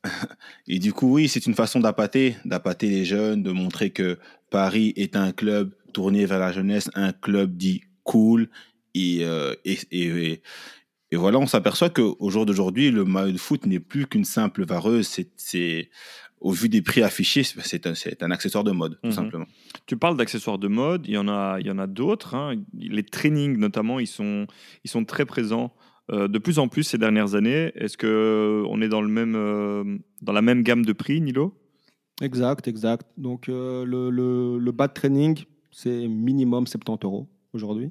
et du coup, oui, c'est une façon d'appâter, d'appâter les jeunes, de montrer que Paris est un club tourné vers la jeunesse, un club dit cool. Et, euh, et, et, voilà, on s'aperçoit qu'au jour d'aujourd'hui, le maillot de foot n'est plus qu'une simple vareuse. C'est, au vu des prix affichés, c'est- c'est un, accessoire de mode, tout Mhm. simplement. Tu parles d'accessoires de mode, il y en a, il y en a d'autres. hein. Les trainings notamment, ils sont, ils sont très présents euh, de plus en plus ces dernières années. Est-ce que on est dans le même, euh, dans la même gamme de prix, Nilo? Exact, exact. Donc euh, le, le, le bas de training, c'est minimum 70 euros aujourd'hui.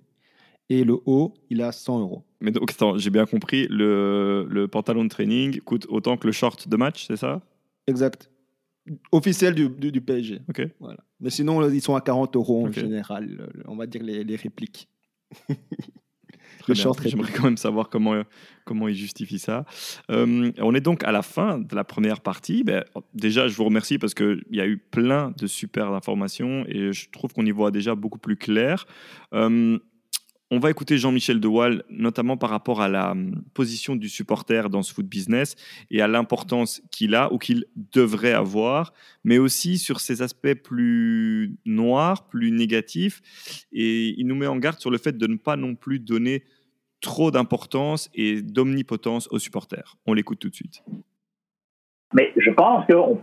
Et le haut, il est à 100 euros. Mais donc, attends, j'ai bien compris. Le, le pantalon de training coûte autant que le short de match, c'est ça? Exact. Officiel du, du, du PSG. Ok. Voilà. Mais sinon, ils sont à 40 euros en général. On va dire les, les répliques. J'aimerais quand même savoir comment, comment ils justifient ça. Euh, on est donc à la fin de la première partie. Ben, déjà, je vous remercie parce qu'il y a eu plein de super informations et je trouve qu'on y voit déjà beaucoup plus clair. Euh, On va écouter Jean-Michel Dewal, notamment par rapport à la hum, position du supporter dans ce foot business et à l'importance qu'il a ou qu'il devrait avoir, mais aussi sur ses aspects plus noirs, plus négatifs. Et il nous met en garde sur le fait de ne pas non plus donner trop d'importance et d'omnipotence aux supporters. On l'écoute tout de suite. Mais je pense qu'on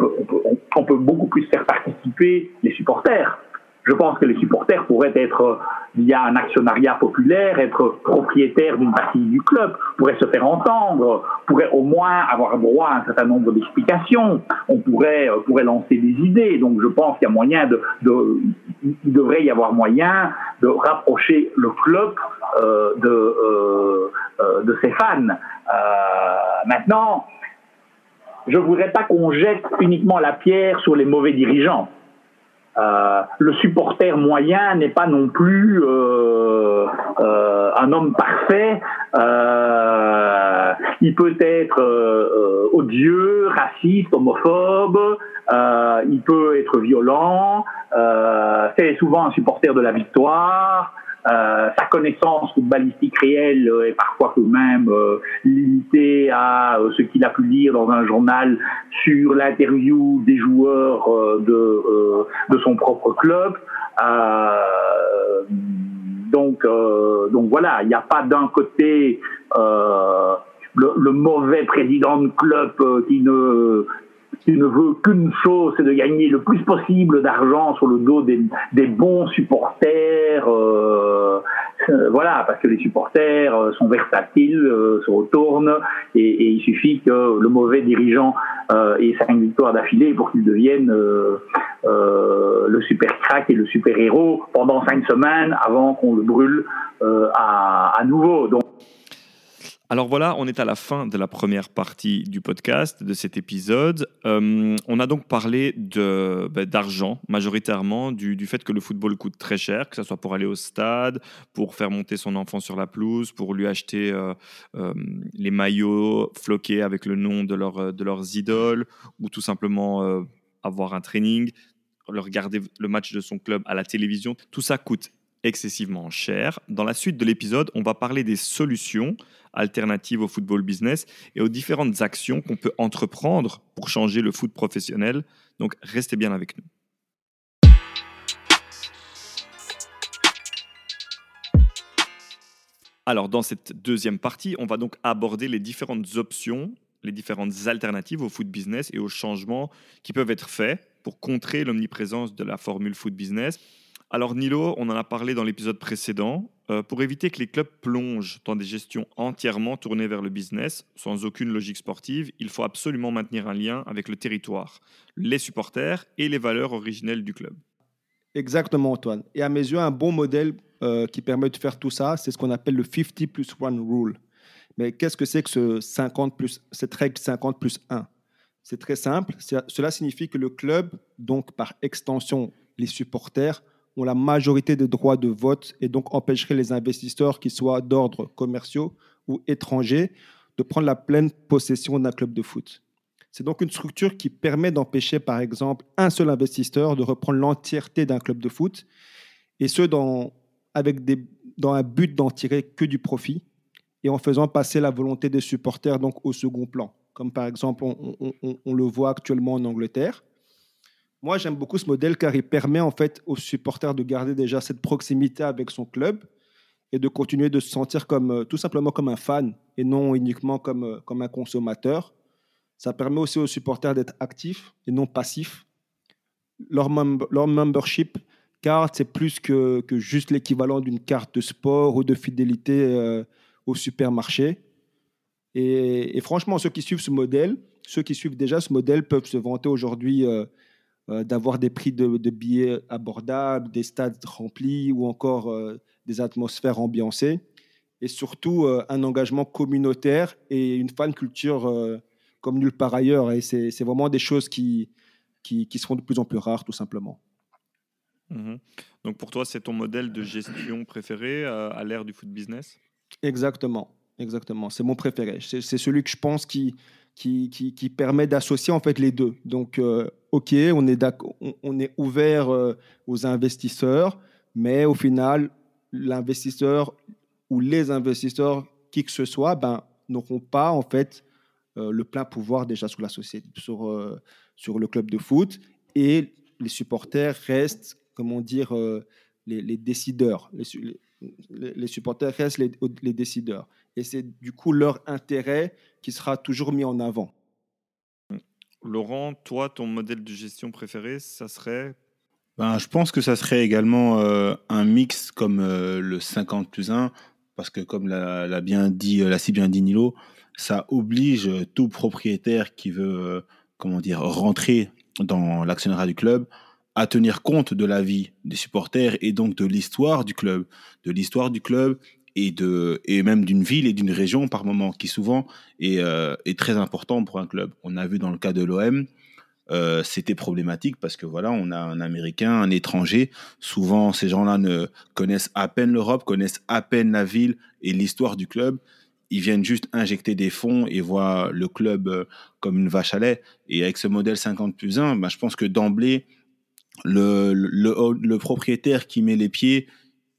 on peut beaucoup plus faire participer les supporters je pense que les supporters pourraient être, via un actionnariat populaire, être propriétaires d'une partie du club, pourraient se faire entendre, pourraient au moins avoir droit à un certain nombre d'explications, on pourrait, euh, pourrait lancer des idées. Donc je pense qu'il y a moyen de, il devrait y avoir moyen de rapprocher le club euh, de, euh, euh de ses fans. Euh, maintenant, je voudrais pas qu'on jette uniquement la pierre sur les mauvais dirigeants. Euh, le supporter moyen n'est pas non plus euh, euh, un homme parfait. il peut être odieux, raciste, homophobe. il peut être violent. c'est souvent un supporter de la victoire. Euh, sa connaissance footballistique réelle euh, est parfois quand même euh, limitée à ce qu'il a pu lire dans un journal sur l'interview des joueurs de, de son propre club. donc, donc voilà, il n'y a pas d'un côté le, le, mauvais président de club qui ne qui ne veut qu'une chose, c'est de gagner le plus possible d'argent sur le dos des, des bons supporters. Euh, euh, voilà, parce que les supporters euh, sont versatiles, euh, se retournent, et, et, il suffit que le mauvais dirigeant euh, ait cinq victoires d'affilée pour qu'il devienne euh, le super crack et le super héros pendant cinq semaines avant qu'on le brûle à, à nouveau. Alors voilà, on est à la fin de la première partie du podcast, de cet épisode. Euh, on a donc parlé bah, d'argent, majoritairement, du, fait que le football coûte très cher, que ce soit pour aller au stade, pour faire monter son enfant sur la pelouse, pour lui acheter euh, euh, les maillots floqués avec le nom de, leur, de leurs idoles, ou tout simplement avoir un training, regarder le match de son club à la télévision. Tout ça coûte excessivement cher. Dans la suite de l'épisode, on va parler des solutions alternatives au football business et aux différentes actions qu'on peut entreprendre pour changer le foot professionnel. Donc restez bien avec nous. Alors dans cette deuxième partie, on va donc aborder les différentes options, les différentes alternatives au foot business et aux changements qui peuvent être faits pour contrer l'omniprésence de la formule foot business alors Nilo, on en a parlé dans l'épisode précédent. Euh, pour éviter que les clubs plongent dans des gestions entièrement tournées vers le business, sans aucune logique sportive, il faut absolument maintenir un lien avec le territoire, les supporters et les valeurs originelles du club. Exactement, Antoine. Et à mes yeux, un bon modèle euh, qui permet de faire tout ça, c'est ce qu'on appelle le 50 plus 1 rule. Mais qu'est-ce que c'est que ce 50 plus, cette règle 50 plus 1 C'est très simple. Cela signifie que le club, donc par extension les supporters, ont la majorité des droits de vote et donc empêcherait les investisseurs, qu'ils soient d'ordre commerciaux ou étrangers, de prendre la pleine possession d'un club de foot. C'est donc une structure qui permet d'empêcher, par exemple, un seul investisseur de reprendre l'entièreté d'un club de foot, et ce, dans, avec des, dans un but d'en tirer que du profit, et en faisant passer la volonté des supporters donc au second plan, comme par exemple on, on le voit actuellement en Angleterre. Moi, j'aime beaucoup ce modèle car il permet en fait aux supporters de garder déjà cette proximité avec son club et de continuer de se sentir comme euh, tout simplement comme un fan et non uniquement comme, euh, comme un consommateur. Ça permet aussi aux supporters d'être actifs et non passifs. Leur, membership card, c'est plus que, que juste l'équivalent d'une carte de sport ou de fidélité euh, au supermarché. Et, franchement, ceux qui suivent ce modèle, ceux qui suivent déjà ce modèle peuvent se vanter aujourd'hui d'avoir des prix de, billets abordables, des stades remplis ou encore euh, des atmosphères ambiancées. Et surtout, euh, un engagement communautaire et une fan culture comme nulle part ailleurs. Et c'est vraiment des choses qui, qui, qui, seront de plus en plus rares, tout simplement. Mhm. Donc pour toi, c'est ton modèle de gestion préféré à l'ère du foot business? Exactement, exactement. C'est mon préféré. C'est celui que je pense qui, qui, permet d'associer en fait les deux. Donc, euh, ok, on est, on est ouvert euh, aux investisseurs, mais au final, l'investisseur où les investisseurs, qui que ce soit, ben, n'auront pas en fait euh, le plein pouvoir déjà sur la société, sur, le club de foot, et les supporters restent, comment dire, les, décideurs. Les, supporters restent les décideurs. Et c'est du coup leur intérêt qui sera toujours mis en avant. Laurent, toi, ton modèle de gestion préféré, ça serait? Ben, Je pense que ça serait également un mix comme le 50 plus 1, parce que comme l'a bien dit, l'a si bien dit Nilo, ça oblige tout propriétaire qui veut, comment dire, rentrer dans l'actionnariat du club à tenir compte de la vie des supporters et donc de l'histoire du club, de l'histoire du club et de et même d'une ville et d'une région par moment qui souvent est, euh, est très important pour un club. On a vu dans le cas de l'OM, euh, c'était problématique parce que voilà, on a un Américain, un étranger. Souvent, ces gens-là ne connaissent à peine l'Europe, connaissent à peine la ville et l'histoire du club. Ils viennent juste injecter des fonds et voient le club euh, comme une vache à lait. Et avec ce modèle 50 plus 1, ben, je pense que d'emblée, le, le, le, propriétaire qui met les pieds,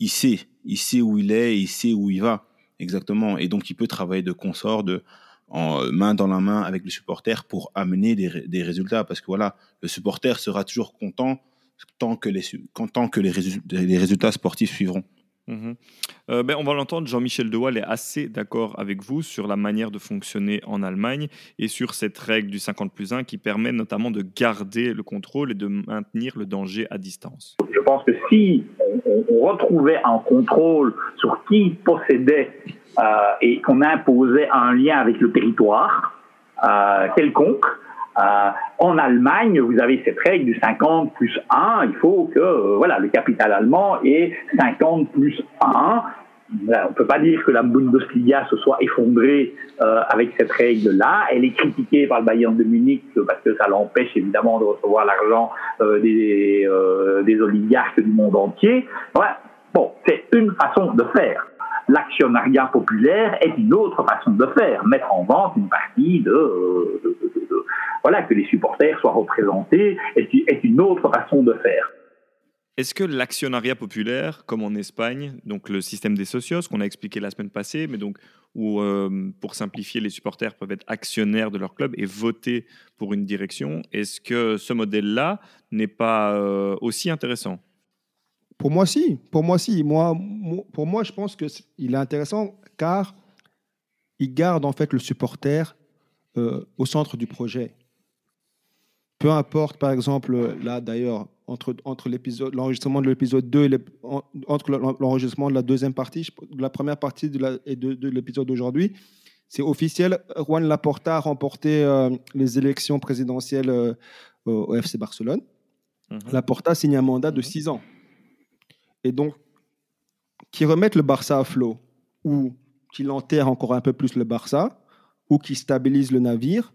il sait, il sait où il est, il sait où il va, exactement. Et donc, il peut travailler de consort, de, en main dans la main avec le supporter pour amener des, résultats. Parce que voilà, le supporter sera toujours content tant que les, tant que les résultats sportifs suivront. Mhm. Euh, ben, on va l'entendre, Jean-Michel Dewaal est assez d'accord avec vous sur la manière de fonctionner en Allemagne et sur cette règle du 50 plus 1 qui permet notamment de garder le contrôle et de maintenir le danger à distance. Je pense que si on, retrouvait un contrôle sur qui possédait euh, et qu'on imposait un lien avec le territoire euh, quelconque, euh, en Allemagne, vous avez cette règle du 50 plus 1. Il faut que euh, voilà, le capital allemand ait 50 plus 1. On ne peut pas dire que la Bundesliga se soit effondrée euh, avec cette règle-là. Elle est critiquée par le Bayern de Munich parce que ça l'empêche évidemment de recevoir l'argent des, oligarques du monde entier. Ouais. Bon, c'est une façon de faire l'actionnariat populaire est une autre façon de faire, mettre en vente une partie de, voilà que les supporters soient représentés est, une autre façon de faire. Est-ce que l'actionnariat populaire, comme en Espagne, donc le système des socios qu'on a expliqué la semaine passée, mais donc où, euh, pour simplifier, les supporters peuvent être actionnaires de leur club et voter pour une direction, est-ce que ce modèle-là n'est pas euh, aussi intéressant? Pour moi, si. Pour moi, si. Moi, pour moi, je pense qu'il est intéressant car il garde en fait le supporter euh, au centre du projet. Peu importe, par exemple, là d'ailleurs, entre, entre l'enregistrement de l'épisode 2 et entre l'enregistrement de la deuxième partie, de la première partie de la, et de, l'épisode d'aujourd'hui, c'est officiel. Juan Laporta a remporté euh, les élections présidentielles euh, au FC Barcelone. Mhm. Laporta signe un mandat de six ans et donc qui remettent le Barça à flot ou qui l'enterrent encore un peu plus le Barça ou qui stabilisent le navire.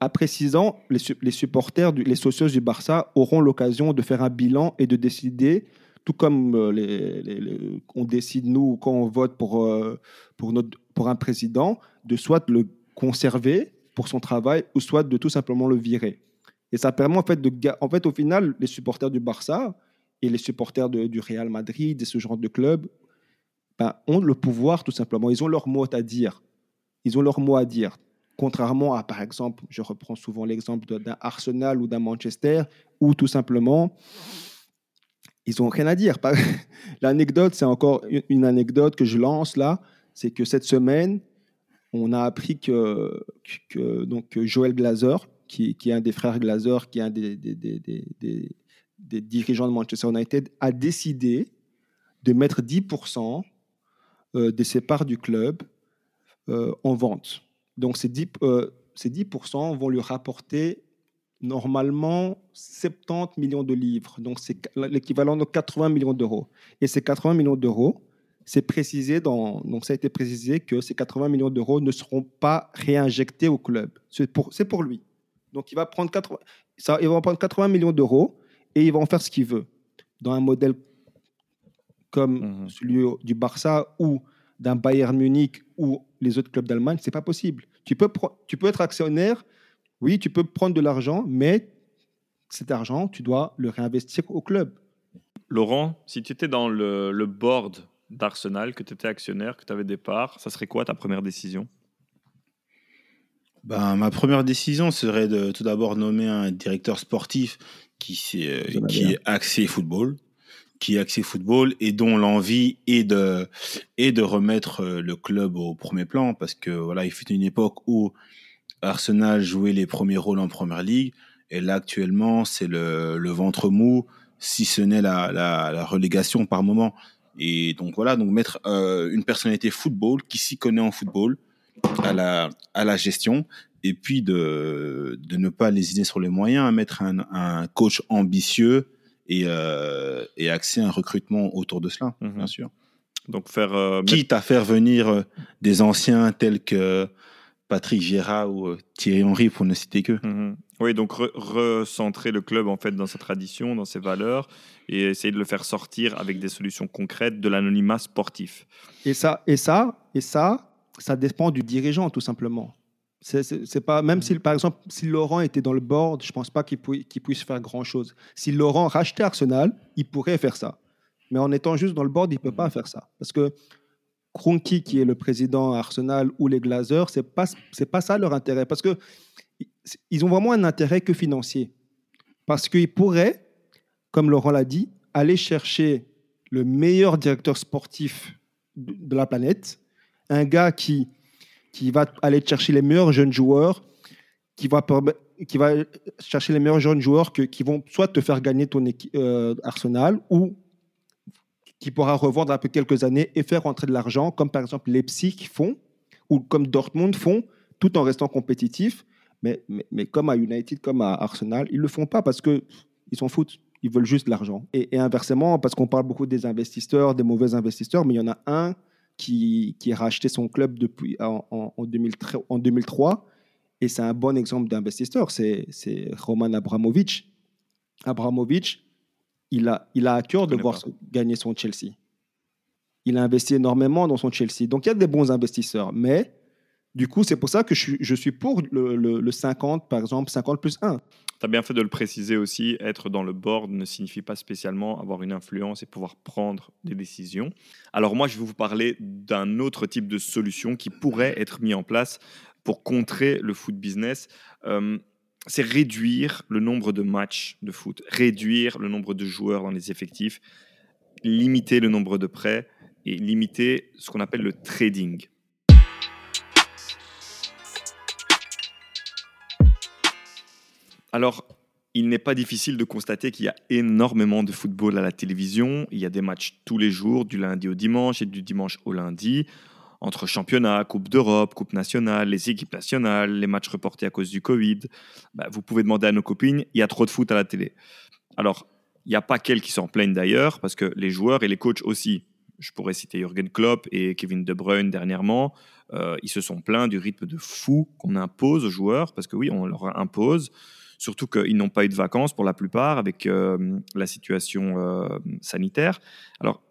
Après six ans, les, supporters, les socios du Barça auront l'occasion de faire un bilan et de décider, tout comme euh, on décide nous quand on vote pour, euh, pour, un président, de soit le conserver pour son travail ou soit de tout simplement le virer. Et ça permet en fait de, en fait au final, les supporters du Barça, et les supporters du Real Madrid et ce genre de club ben, ont le pouvoir tout simplement. Ils ont leur mot à dire. Ils ont leur mot à dire. Contrairement à, par exemple, je reprends souvent l'exemple d'un Arsenal ou d'un Manchester, où tout simplement, ils n'ont rien à dire. L'anecdote, c'est encore une anecdote que je lance là, c'est que cette semaine, on a appris que, donc Joël Glazer, qui, est un des frères Glazer, qui est un des dirigeants de Manchester United a décidé de mettre 10% euh, de ses parts du club euh, en vente. Donc ces 10%, euh, ces 10 vont lui rapporter normalement 70 millions de livres. Donc c'est l'équivalent de 80 millions d'euros. Et ces 80 millions d'euros, c'est précisé dans, donc ça a été précisé que ces 80 millions d'euros ne seront pas réinjectés au club. C'est pour, c'est pour lui. Donc il va prendre 80, ça, il va prendre 80 millions d'euros et il va en faire ce qu'il veut. Dans un modèle comme mhm. celui du Barça ou d'un Bayern Munich ou les autres clubs d'Allemagne, c'est pas possible. Tu peux, tu peux être actionnaire, oui, tu peux prendre de l'argent, mais cet argent, tu dois le réinvestir au club. Laurent, si tu étais dans le, board d'Arsenal, que tu étais actionnaire, que tu avais des parts, ça serait quoi ta première décision? Ben, Ma première décision serait de tout d'abord nommer un directeur sportif qui, est, qui est axé football, qui est axé football et dont l'envie est de, est de remettre euh, le club au premier plan parce que voilà, il fut une époque où Arsenal jouait les premiers rôles en première ligue et là actuellement c'est le, le ventre mou si ce n'est la, la, la, relégation par moment. Et donc voilà, donc mettre euh, une personnalité football qui s'y connaît en football à la, à la gestion et puis de, de ne pas lésiner sur les moyens, mettre un, un coach ambitieux et, euh, et axer un recrutement autour de cela, Mhm. bien sûr. Donc faire euh, Quitte à faire venir euh, des anciens tels que Patrick Vieira ou Thierry Henry, pour ne citer que. Mhm. Oui, donc re- recentrer le club en fait dans sa tradition, dans ses valeurs, et essayer de le faire sortir avec des solutions concrètes de l'anonymat sportif. Et ça, et ça, et ça, ça dépend du dirigeant tout simplement. C'est, pas même si par exemple si Laurent était dans le board, je pense pas qu'il, puisse faire grand chose. Si Laurent rachetait Arsenal, il pourrait faire ça. Mais en étant juste dans le board, il peut pas faire ça parce que Kroenke, qui est le président à Arsenal ou les Glazers, c'est pas c'est pas ça leur intérêt parce que ils ont vraiment un intérêt que financier. Parce qu'ils pourraient, comme Laurent l'a dit, aller chercher le meilleur directeur sportif de la planète, un gars qui, qui va aller chercher les meilleurs jeunes joueurs, qui va, chercher les meilleurs jeunes joueurs qui vont soit te faire gagner ton euh, Arsenal ou qui pourra revendre après quelques années et faire rentrer de l'argent, comme par exemple Leipzig font, ou comme Dortmund font, tout en restant compétitif. Mais, mais, comme à United, comme à Arsenal, ils ne le font pas parce qu'ils s'en foutent. Ils veulent juste de l'argent. Et inversement, parce qu'on parle beaucoup des investisseurs, des mauvais investisseurs, mais il y en a un qui, qui a racheté son club depuis, en, en, en 2003, en 2003, et c'est un bon exemple d'investisseur, c'est Roman Abramovich. Abramovich, il a, il a à cœur de voir pas. gagner son Chelsea. Il a investi énormément dans son Chelsea. Donc il y a des bons investisseurs, mais du coup, c'est pour ça que je suis, je suis pour le, le- le 50, par exemple, 50 plus 1. Tu as bien fait de le préciser aussi, être dans le board ne signifie pas spécialement avoir une influence et pouvoir prendre des décisions. Alors moi, je vais vous parler d'un autre type de solution qui pourrait être mis en place pour contrer le foot business. Euh, c'est réduire le nombre de matchs de foot, réduire le nombre de joueurs dans les effectifs, limiter le nombre de prêts et limiter ce qu'on appelle le trading. Alors, il n'est pas difficile de constater qu'il y a énormément de football à la télévision. Il y a des matchs tous les jours, du lundi au dimanche et du dimanche au lundi, entre championnats, Coupe d'Europe, Coupe nationale, les équipes nationales, les matchs reportés à cause du Covid. Bah, vous pouvez demander à nos copines, il y a trop de foot à la télé. Alors, il n'y a pas qu'elles qui s'en plaignent d'ailleurs, parce que les joueurs et les coachs aussi. Je pourrais citer Jürgen Klopp et Kevin De Bruyne dernièrement. Euh, ils se sont plaints du rythme de fou qu'on impose aux joueurs, parce que oui, on leur impose. Surtout qu'ils n'ont pas eu de vacances pour la plupart avec euh, la situation euh, sanitaire. Alors,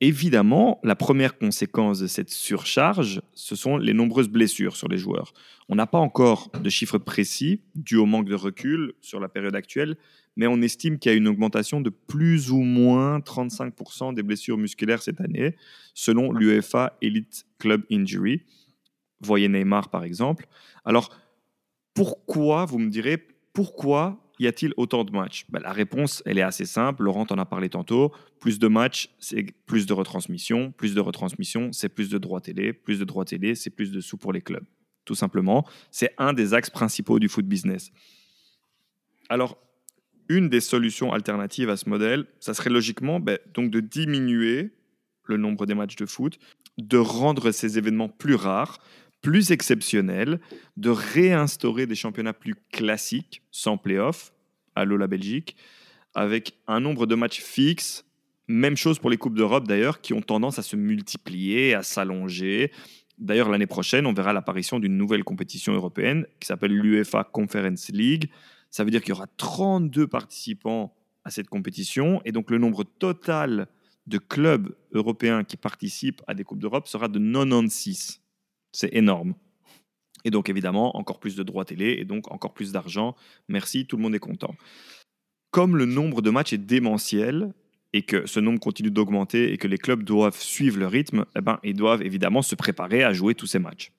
évidemment, la première conséquence de cette surcharge, ce sont les nombreuses blessures sur les joueurs. On n'a pas encore de chiffres précis dû au manque de recul sur la période actuelle, mais on estime qu'il y a une augmentation de plus ou moins 35% des blessures musculaires cette année, selon l'UEFA Elite Club Injury. Voyez Neymar par exemple. Alors, pourquoi, vous me direz, pourquoi y a-t-il autant de matchs? Ben, La réponse, elle est assez simple. Laurent en a parlé tantôt. Plus de matchs, c'est plus de retransmissions. Plus de retransmissions, c'est plus de droits télé. Plus de droits télé, c'est plus de sous pour les clubs. Tout simplement, c'est un des axes principaux du foot business. Alors, une des solutions alternatives à ce modèle, ça serait logiquement ben, donc de diminuer le nombre des matchs de foot, de rendre ces événements plus rares, plus exceptionnels, de réinstaurer des championnats plus classiques, sans play-off, à l'eau la Belgique, avec un nombre de matchs fixe. Même chose pour les Coupes d'Europe d'ailleurs, qui ont tendance à se multiplier, à s'allonger. D'ailleurs, l'année prochaine, on verra l'apparition d'une nouvelle compétition européenne qui s'appelle l'UEFA Conference League. Ça veut dire qu'il y aura 32 participants à cette compétition et donc le nombre total de clubs européens qui participent à des Coupes d'Europe sera de 96. C'est énorme. Et donc évidemment, encore plus de droits télé et donc encore plus d'argent. Merci, tout le monde est content. Comme le nombre de matchs est démentiel, et que ce nombre continue d'augmenter et que les clubs doivent suivre le rythme, eh ben, ils doivent évidemment se préparer à jouer tous ces matchs.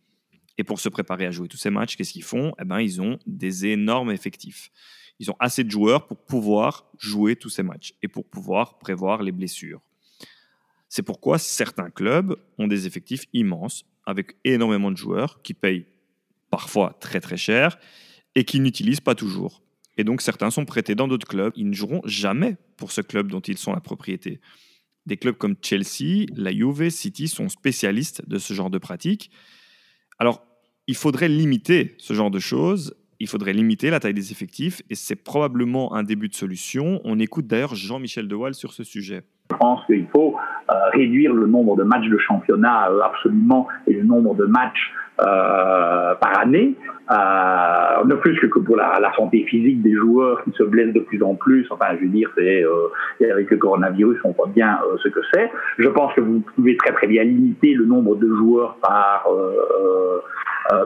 Et pour se préparer à jouer tous ces matchs, qu'est-ce qu'ils font? Eh ben, Ils ont des énormes effectifs. Ils ont assez de joueurs pour pouvoir jouer tous ces matchs et pour pouvoir prévoir les blessures. C'est pourquoi certains clubs ont des effectifs immenses avec énormément de joueurs qui payent parfois très très cher et qui n'utilisent pas toujours. Et donc certains sont prêtés dans d'autres clubs. Ils ne joueront jamais pour ce club dont ils sont la propriété. Des clubs comme Chelsea, la Juve, City sont spécialistes de ce genre de pratique. Alors, il faudrait limiter ce genre de choses. Il faudrait limiter la taille des effectifs et c'est probablement un début de solution. On écoute d'ailleurs Jean-Michel Dewaal sur ce sujet. Je pense qu'il faut euh, réduire le nombre de matchs de championnat euh, absolument et le nombre de matchs euh, par année, euh, ne plus que pour la, santé physique des joueurs qui se blessent de plus en plus. Enfin, je veux dire, c'est euh, avec le coronavirus, on voit bien euh, ce que c'est. Je pense que vous pouvez très très bien limiter le nombre de joueurs par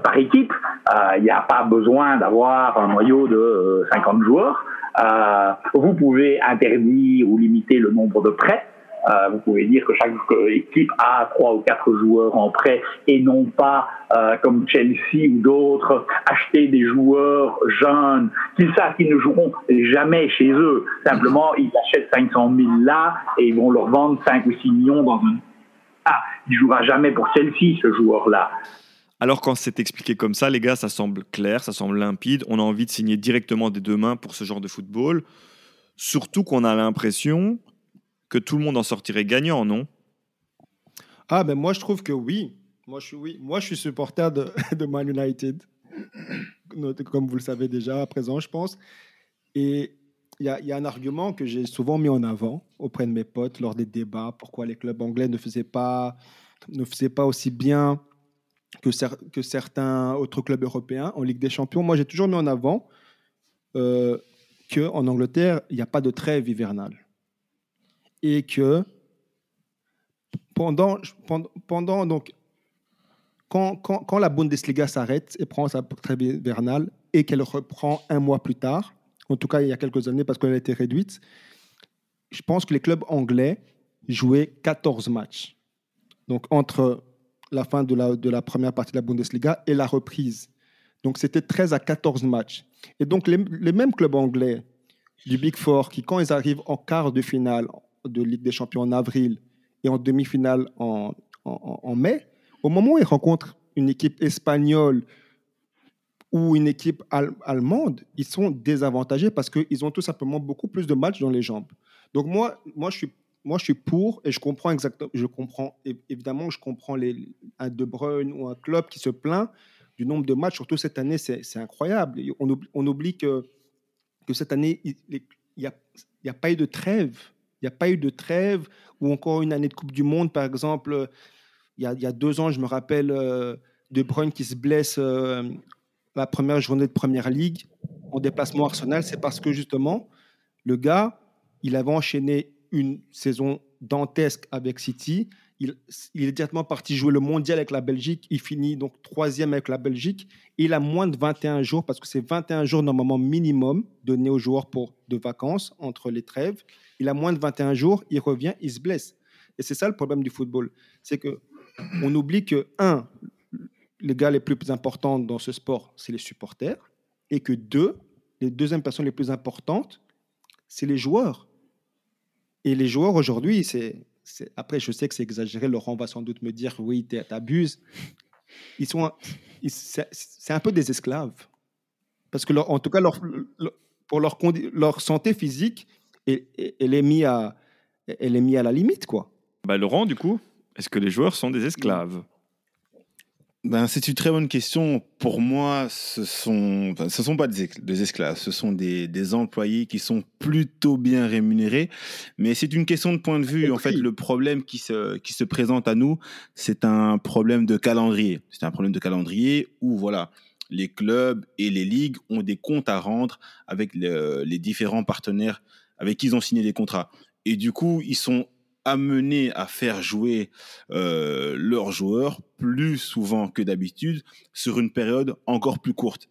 par équipe. Il n'y a pas besoin d'avoir un noyau de 50 joueurs. Vous pouvez interdire ou limiter le nombre de prêts. Euh, vous pouvez dire que chaque équipe a trois ou quatre joueurs en prêt et non pas euh, comme Chelsea ou d'autres acheter des joueurs jeunes qu'ils savent qu'ils ne joueront jamais chez eux. Simplement, ils achètent 500 000 là et ils vont leur vendre 5 ou 6 millions dans un... Ah, il jouera jamais pour Chelsea ce joueur-là. Alors quand c'est expliqué comme ça, les gars, ça semble clair, ça semble limpide. On a envie de signer directement des deux mains pour ce genre de football. Surtout qu'on a l'impression que tout le monde en sortirait gagnant, non? Ah, ben moi je trouve que oui. Moi je suis, supporter de, de Man United, comme vous le savez déjà à présent, je pense. Et il y, y, a un argument que j'ai souvent mis en avant auprès de mes potes lors des débats, pourquoi les clubs anglais ne faisaient pas, ne faisaient pas aussi bien que, cer que certains autres clubs européens en Ligue des Champions. Moi, j'ai toujours mis en avant euh, qu'en Angleterre, il n'y a pas de trêve hivernale et que pendant, pendant, donc, quand, quand, quand la Bundesliga s'arrête et prend sa trêve hivernale et qu'elle reprend un mois plus tard, en tout cas il y a quelques années parce qu'elle a été réduite, je pense que les clubs anglais jouaient 14 matchs. Donc entre la fin de la, première partie de la Bundesliga et la reprise. Donc c'était 13 à 14 matchs. Et donc les, mêmes clubs anglais du Big Four qui, quand ils arrivent en quart de finale, de Ligue des Champions en avril et en demi-finale en, en, mai, au moment où ils rencontrent une équipe espagnole ou une équipe allemande, ils sont désavantagés parce qu'ils ont tout simplement beaucoup plus de matchs dans les jambes. Donc moi, moi je suis moi, je suis pour et je comprends exactement. Je comprends évidemment, je comprends les, un De Bruyne ou un club qui se plaint du nombre de matchs. Surtout cette année, c'est incroyable. On oublie, on oublie, que, que cette année, il n'y a, a pas eu de trêve. Il n'y a pas eu de trêve ou encore une année de Coupe du Monde, par exemple. Il y a, y a deux ans, je me rappelle euh, De Bruyne qui se blesse euh, la première journée de Première Ligue en déplacement Arsenal. C'est parce que justement, le gars, il avait enchaîné une saison dantesque avec City. Il, il, est directement parti jouer le mondial avec la Belgique. Il finit donc troisième avec la Belgique. Il a moins de 21 jours, parce que c'est 21 jours normalement minimum donnés aux joueurs pour de vacances entre les trêves. Il a moins de 21 jours, il revient, il se blesse. Et c'est ça le problème du football. C'est que on oublie que, un, les gars les plus importants dans ce sport, c'est les supporters. Et que deux, les deuxièmes personnes les plus importantes, c'est les joueurs. Et les joueurs aujourd'hui, c'est. Après, je sais que c'est exagéré. Laurent va sans doute me dire oui, tu abuses. Ils sont. C'est un peu des esclaves. Parce que, en tout cas, leur, pour leur, santé physique, elle est mise à, elle est mis à la limite, quoi. Bah, Laurent, du coup, est-ce que les joueurs sont des esclaves? Ben, c'est une très bonne question. Pour moi, ce sont, ce sont pas des, esclaves, ce sont des, des, employés qui sont plutôt bien rémunérés. Mais c'est une question de point de vue. En fait, le problème qui se, qui se présente à nous, c'est un problème de calendrier. C'est un problème de calendrier où, voilà, les clubs et les ligues ont des comptes à rendre avec les différents partenaires avec qui ils ont signé des contrats. Et du coup, ils sont amenés à faire jouer euh, leurs joueurs plus souvent que d'habitude sur une période encore plus courte.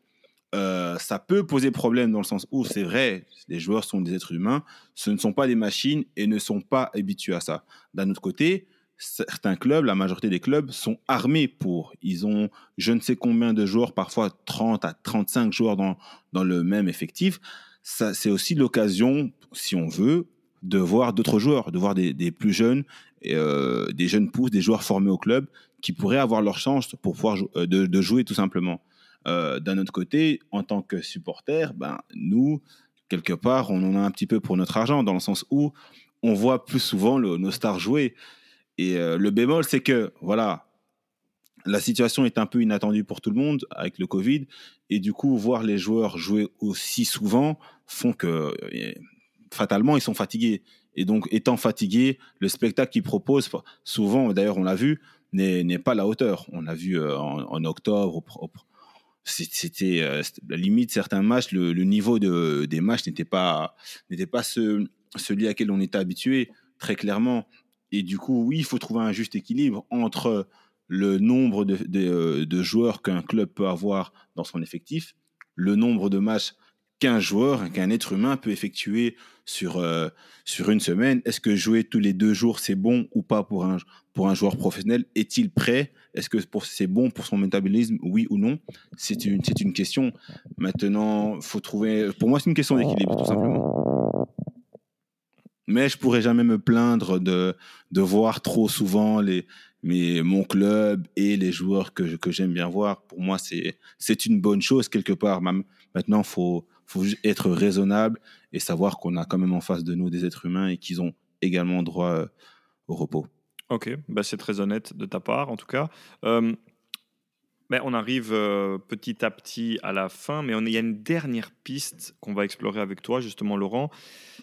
euh, ça peut poser problème dans le sens où c'est vrai, les joueurs sont des êtres humains, ce ne sont pas des machines et ne sont pas habitués à ça. D'un autre côté, certains clubs, la majorité des clubs, sont armés pour. Ils ont je ne sais combien de joueurs, parfois 30 à 35 joueurs dans, dans le même effectif. C'est aussi l'occasion, si on veut, de voir d'autres joueurs, de voir des, des plus jeunes, euh, des jeunes pousses, des joueurs formés au club qui pourraient avoir leur chance pour pouvoir euh, de, de jouer tout simplement. Euh, d'un autre côté, en tant que supporter, ben, nous, quelque part, on en a un petit peu pour notre argent, dans le sens où on voit plus souvent nos stars jouer. Et euh, le bémol, c'est que, voilà, la situation est un peu inattendue pour tout le monde avec le Covid. Et du coup, voir les joueurs jouer aussi souvent font que, euh, fatalement, ils sont fatigués. Et donc, étant fatigués, le spectacle qu'ils proposent, souvent, d'ailleurs, on l'a vu, n'est pas à la hauteur. On l'a vu en, octobre, c'était euh, la limite certains matchs le, niveau de, des matchs n'était pas pas ce, celui à lequel on était habitué très clairement et du coup oui il faut trouver un juste équilibre entre le nombre de, de, euh, de joueurs qu'un club peut avoir dans son effectif le nombre de matchs qu'un joueur, qu'un être humain peut effectuer sur, euh, sur une semaine. Est-ce que jouer tous les deux jours, c'est bon ou pas pour un, pour un joueur professionnel? Est-il prêt? Est-ce que c'est bon pour son métabolisme Oui ou non? C'est une, une question. Maintenant, faut trouver. Pour moi, c'est une question d'équilibre, tout simplement. Mais je pourrais jamais me plaindre de, de voir trop souvent les, mais mon club et les joueurs que, que j'aime bien voir. Pour moi, c'est une bonne chose quelque part. Maintenant, il faut, faut être raisonnable et savoir qu'on a quand même en face de nous des êtres humains et qu'ils ont également droit euh, au repos. Ok, bah c'est très honnête de ta part en tout cas. Euh, on arrive euh, petit à petit à la fin, mais il y a une dernière piste qu'on va explorer avec toi, justement, Laurent.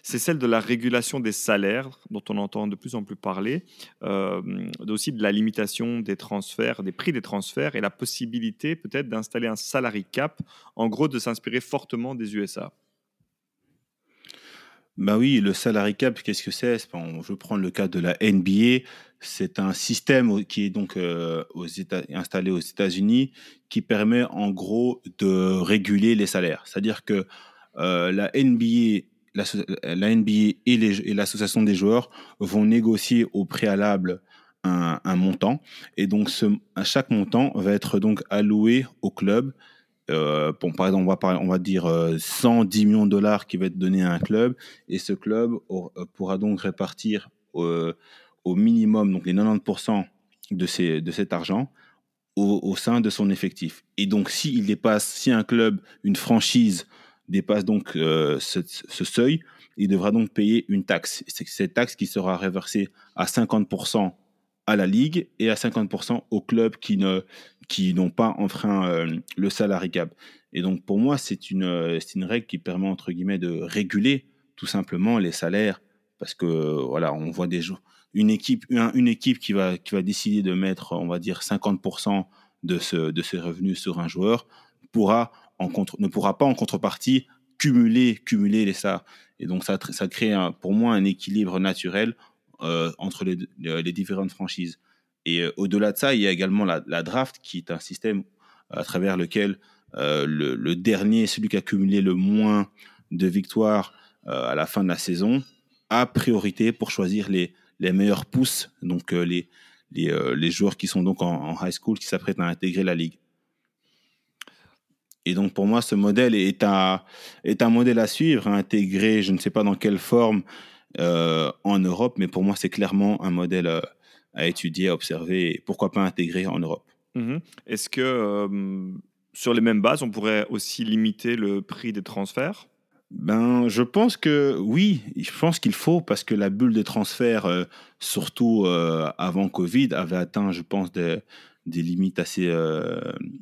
C'est celle de la régulation des salaires, dont on entend de plus en plus parler, euh, aussi de la limitation des transferts, des prix des transferts, et la possibilité peut-être d'installer un salary cap, en gros de s'inspirer fortement des USA. Bah oui, le salary cap, qu'est-ce que c'est? Je prends le cas de la NBA. C'est un système qui est donc euh, installé aux États-Unis qui permet en gros de réguler les salaires. C'est-à-dire que euh, la NBA, et l'association des joueurs vont négocier au préalable un, montant et donc chaque montant va être donc alloué au club euh, par exemple, on va, dire 110 euh, millions de dollars qui va être donné à un club, et ce club euh, pourra donc répartir au minimum donc les 90% de, ces, de cet argent au, sein de son effectif. Et donc, s'il dépasse, si un club, une franchise dépasse donc ce, ce, seuil, il devra donc payer une taxe. C'est cette taxe qui sera reversée à 50% à la ligue et à 50% aux clubs qui ne qui n'ont pas enfreint euh, le salary cap. Et donc pour moi, c'est une euh, une règle qui permet entre guillemets de réguler tout simplement les salaires parce que voilà, on voit des jours une équipe une, équipe qui va qui va décider de mettre on va dire 50% de ce de ses revenus sur un joueur pourra en contre, ne pourra pas en contrepartie cumuler cumuler les ça et donc ça ça crée pour moi un équilibre naturel entre les, les, différentes franchises. Et euh, au-delà de ça, il y a également la, draft, qui est un système à travers lequel euh, le, dernier, celui qui a cumulé le moins de victoires à la fin de la saison, a priorité pour choisir les, les meilleurs pousses, donc les, les, les, joueurs qui sont donc en, high school, qui s'apprêtent à intégrer la ligue. Et donc pour moi, ce modèle est un, est un modèle à suivre, à intégrer, je ne sais pas dans quelle forme, euh, en Europe, mais pour moi, c'est clairement un modèle euh, à étudier, à observer, et pourquoi pas intégrer en Europe. Mhm. Est-ce que euh, sur les mêmes bases, on pourrait aussi limiter le prix des transferts? Ben, je pense que oui, je pense qu'il faut parce que la bulle des transferts, surtout avant Covid, avait atteint, je pense, des, des limites assez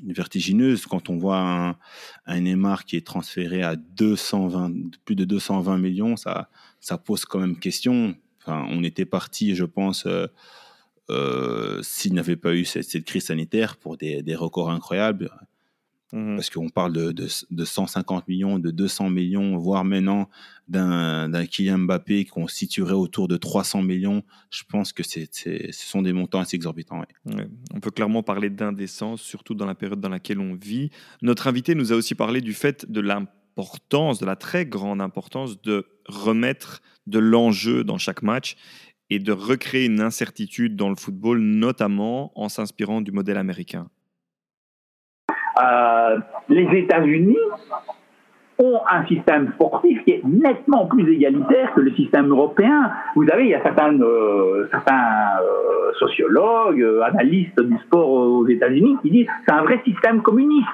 vertigineuses. Quand on voit un, un Neymar qui est transféré à 220, plus de 220 millions, ça, ça pose quand même question. Enfin, on était parti, je pense, euh, euh, s'il n'y avait pas eu cette, crise sanitaire pour des, records incroyables. Mhm. Parce qu'on parle de, de, 150 millions, de 200 millions, voire maintenant d'un Kylian Mbappé qu'on situerait autour de 300 millions. Je pense que ce sont des montants assez exorbitants. On peut clairement parler d'indécence, surtout dans la période dans laquelle on vit. Notre invité nous a aussi parlé du fait de de la très grande importance de remettre de l'enjeu dans chaque match et de recréer une incertitude dans le football, notamment en s'inspirant du modèle américain. Euh, les États-Unis ont un système sportif qui est nettement plus égalitaire que le système européen. Vous savez, il y a certains, euh, euh, sociologues, analystes du sport aux États-Unis qui disent que c'est un vrai système communiste.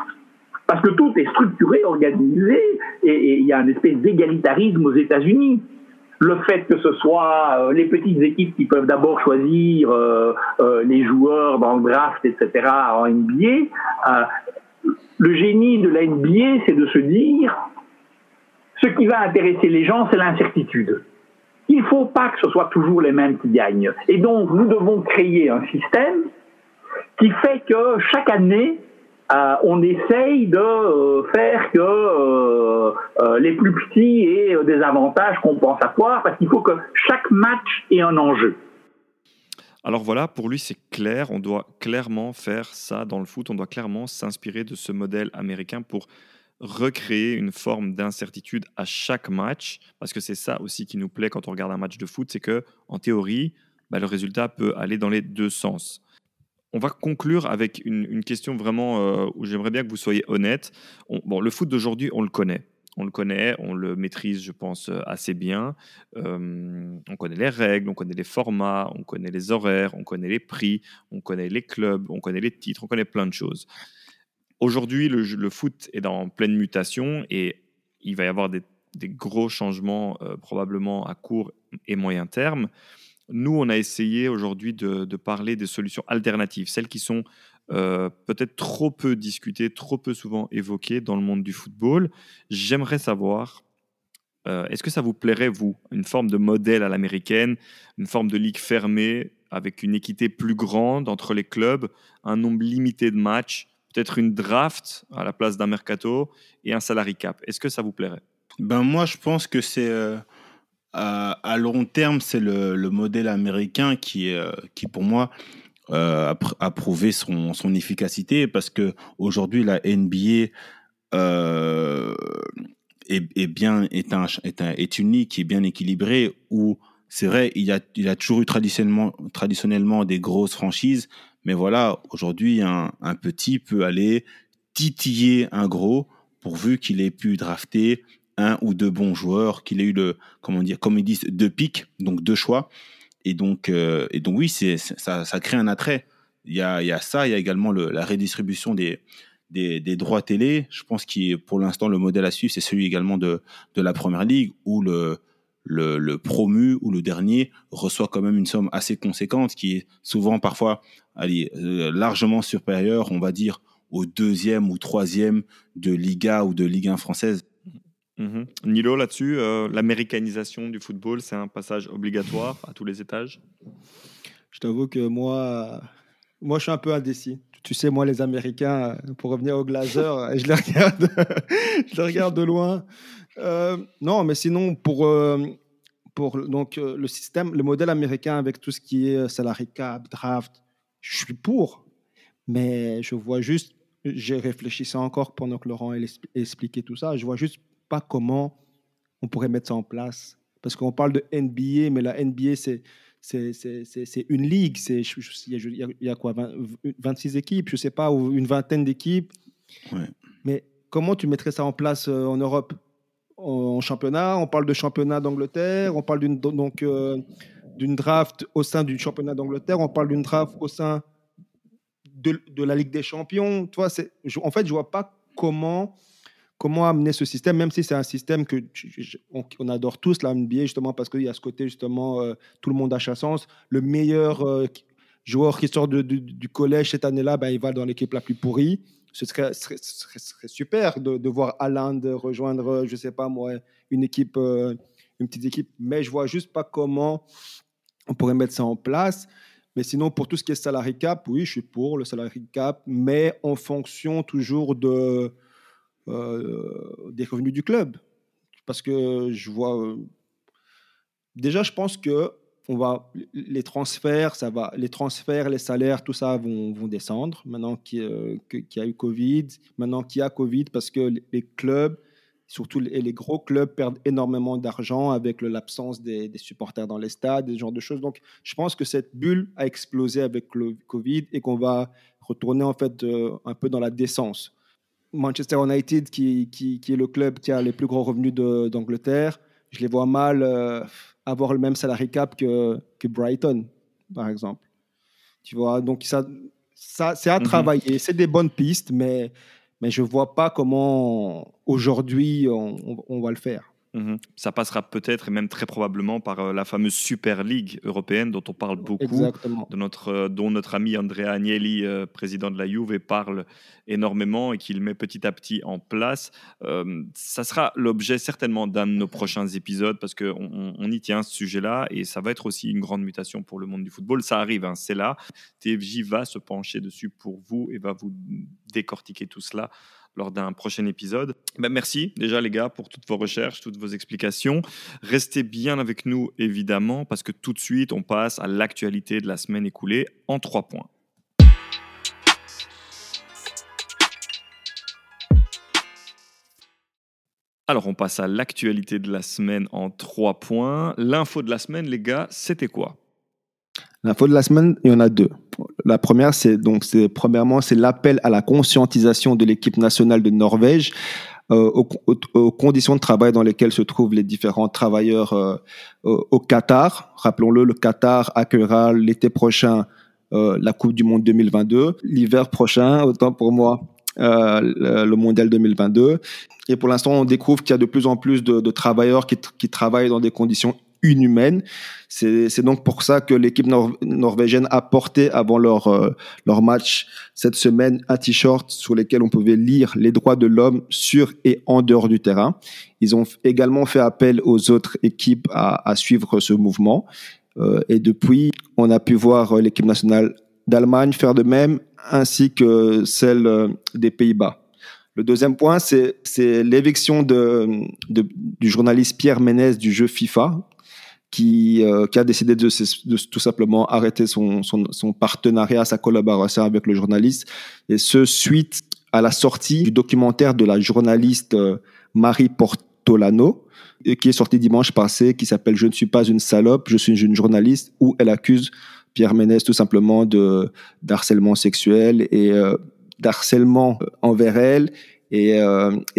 Parce que tout est structuré, organisé, et, il y a une espèce d'égalitarisme aux États-Unis le fait que ce soit les petites équipes qui peuvent d'abord choisir les joueurs dans le draft, etc., en NBA, le génie de la NBA, c'est de se dire, ce qui va intéresser les gens, c'est l'incertitude. Il ne faut pas que ce soit toujours les mêmes qui gagnent. Et donc, nous devons créer un système qui fait que chaque année, euh, on essaye de euh, faire que euh, les plus petits aient des avantages compensatoires, parce qu'il faut que chaque match ait un enjeu. Alors voilà, pour lui, c'est clair. On doit clairement faire ça dans le foot. On doit clairement s'inspirer de ce modèle américain pour recréer une forme d'incertitude à chaque match. Parce que c'est ça aussi qui nous plaît quand on regarde un match de foot, c'est que en théorie, bah, le résultat peut aller dans les deux sens. On va conclure avec une, question vraiment euh, où j'aimerais bien que vous soyez honnête. bon, le foot d'aujourd'hui, on le connaît on le connaît, on le maîtrise, je pense, euh, assez bien. on connaît les règles, on connaît les formats, on connaît les horaires, on connaît les prix, on connaît les clubs, on connaît les titres, on connaît plein de choses. Aujourd'hui, le, foot est en pleine mutation et il va y avoir des, gros changements euh, probablement à court et moyen terme. Nous, on a essayé aujourd'hui de, parler des solutions alternatives, celles qui sont euh, peut-être trop peu discuté, trop peu souvent évoqué dans le monde du football. J'aimerais savoir, euh, est-ce que ça vous plairait, vous, une forme de modèle à l'américaine, une forme de ligue fermée avec une équité plus grande entre les clubs, un nombre limité de matchs, peut-être une draft à la place d'un mercato et un salary cap? Est-ce que ça vous plairait? Ben moi, je pense que c'est euh, à, long terme, c'est le, modèle américain qui est, qui pour moi euh, a, prouvé son, efficacité parce que aujourd'hui la NBA euh, est, est, bien est, un, est, un, est unique, est bien équilibrée où c'est vrai il a il a toujours eu traditionnellement traditionnellement des grosses franchises, mais voilà aujourd'hui un, un petit peut aller titiller un gros pourvu qu'il ait pu drafter un ou deux bons joueurs, qu'il ait eu le comment dire comme ils disent deux pics donc deux choix et donc, euh, et donc oui, c'est, ça, ça crée un attrait. Il y a, il y a ça, il y a également le, la redistribution des, des, des, droits télé. Je pense que pour l'instant, le modèle à suivre, c'est celui également de, de la Première Ligue, où le, le, le, promu ou le dernier reçoit quand même une somme assez conséquente, qui est souvent parfois euh, largement supérieure, on va dire, au deuxième ou troisième de Liga ou de Ligue 1 française. Mhm. Nilo, là-dessus, euh, l'américanisation du football, c'est un passage obligatoire à tous les étages? Je t'avoue que moi, moi, je suis un peu indécis. Tu sais, moi, les Américains, pour revenir aux Glazers, je les regarde, je les regarde de loin. Euh, non, mais sinon, pour, euh, pour donc, le système, le modèle américain avec tout ce qui est salary cap, draft, je suis pour. Mais je vois juste, j'ai réfléchi ça encore pendant que Laurent expliquait tout ça, je vois juste pas comment on pourrait mettre ça en place. Parce qu'on parle de NBA, mais la NBA, c'est c'est une ligue. Il y, a quoi 26 équipes, je sais pas, ou une vingtaine d'équipes. Mais comment tu mettrais ça en place euh, en Europe? En, championnat? On parle de championnat d'Angleterre, on parle d'une donc euh, d'une draft au sein du championnat d'Angleterre, on parle d'une draft au sein de, de, la Ligue des Champions. Toi, en fait, je vois pas comment comment amener ce système, même si c'est un système que on, adore tous, la NBA, justement, parce qu'il y a ce côté, justement, euh, tout le monde a sa sens. Le meilleur euh, joueur qui sort du collège cette année-là, ben, il va dans l'équipe la plus pourrie. Ce serait, super de, voir Alain rejoindre, je ne sais pas moi, une équipe, euh, une petite équipe, mais je vois juste pas comment on pourrait mettre ça en place. Mais sinon, pour tout ce qui est salary cap, oui, je suis pour le salary cap, mais en fonction toujours de, euh, des revenus du club. Parce que je vois. Euh, déjà, je pense que on va, les transferts, ça va, les transferts, les salaires, tout ça vont, vont descendre maintenant qu'il y a eu Covid, maintenant qu'il y a Covid, parce que les clubs surtout les, gros clubs perdent énormément d'argent avec l'absence des, supporters dans les stades, des genres de choses. Donc, je pense que cette bulle a explosé avec le Covid et qu'on va retourner en fait euh, un peu dans la décence. Manchester United, qui, qui, est le club qui a les plus gros revenus d'Angleterre, je les vois mal euh, avoir le même salary cap que, que Brighton, par exemple. Tu vois, donc ça, ça c'est à mhm. travailler. C'est des bonnes pistes, mais mais je ne vois pas comment aujourd'hui on, va le faire. Mhm. Ça passera peut-être et même très probablement par euh, la fameuse Super League européenne dont on parle beaucoup, De notre, euh, dont notre ami Andrea Agnelli, euh, président de la Juve, parle énormément et qu'il met petit à petit en place. ça sera l'objet certainement d'un de nos prochains épisodes parce qu'on on y tient ce sujet-là et ça va être aussi une grande mutation pour le monde du football. Ça arrive, hein, c'est là. TFJ va se pencher dessus pour vous et va vous décortiquer tout cela lors d'un prochain épisode. Ben, merci déjà les gars pour toutes vos recherches, toutes vos explications. Restez bien avec nous évidemment parce que tout de suite on passe à l'actualité de la semaine écoulée en trois points. Alors on passe à l'actualité de la semaine en trois points. L'info de la semaine les gars, c'était quoi? L'info de la semaine, il y en a deux. La première, c'est donc, c'est premièrement, c'est l'appel à la conscientisation de l'équipe nationale de Norvège euh, aux, conditions de travail dans lesquelles se trouvent les différents travailleurs euh, au Qatar. Rappelons-le, le Qatar accueillera l'été prochain euh, la Coupe du Monde 2022, l'hiver prochain, autant pour moi, euh, le mondial 2022. Et pour l'instant, on découvre qu'il y a de plus en plus de, de travailleurs qui, qui, travaillent dans des conditions inhumaine. C'est donc pour ça que l'équipe norvégienne a porté avant leur, euh, leur match cette semaine un t-shirt sur lequel on pouvait lire les droits de l'homme sur et en dehors du terrain. Ils ont également fait appel aux autres équipes à, suivre ce mouvement. Euh, et depuis, on a pu voir l'équipe nationale d'Allemagne faire de même, ainsi que celle euh, des Pays-Bas. Le deuxième point, c'est l'éviction du journaliste Pierre Ménez du jeu FIFA, qui, euh, qui a décidé de, tout simplement arrêter son, partenariat, sa collaboration avec le journaliste, et ce suite à la sortie du documentaire de la journaliste euh, Marie Portolano, qui est sorti dimanche passé, qui s'appelle Je ne suis pas une salope, je suis une journaliste, où elle accuse Pierre Ménès tout simplement de d'harcèlement sexuel et euh, d'harcèlement envers elle et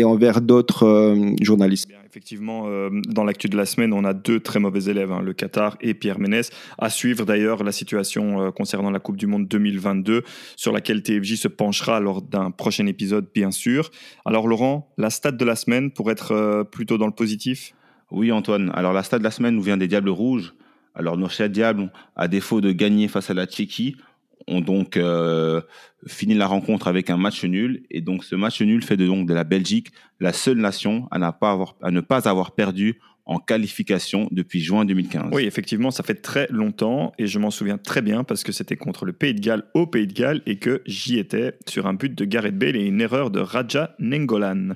envers d'autres journalistes effectivement, euh, dans l'actu de la semaine, on a deux très mauvais élèves, hein, le Qatar et Pierre Ménès. À suivre d'ailleurs la situation euh, concernant la Coupe du Monde 2022, sur laquelle TFJ se penchera lors d'un prochain épisode, bien sûr. Alors Laurent, la stat de la semaine pour être euh, plutôt dans le positif? Oui Antoine, alors la stat de la semaine nous vient des Diables Rouges. Alors nos chers Diables, à défaut de gagner face à la Tchéquie, ont donc euh, fini la rencontre avec un match nul. Et donc, ce match nul fait de, donc de la Belgique la seule nation à, pas à ne pas avoir perdu en qualification depuis juin 2015. Oui, effectivement, ça fait très longtemps et je m'en souviens très bien parce que c'était contre le Pays de Galles au Pays de Galles et que j'y étais sur un but de Gareth Bale et une erreur de Raja Nengolan.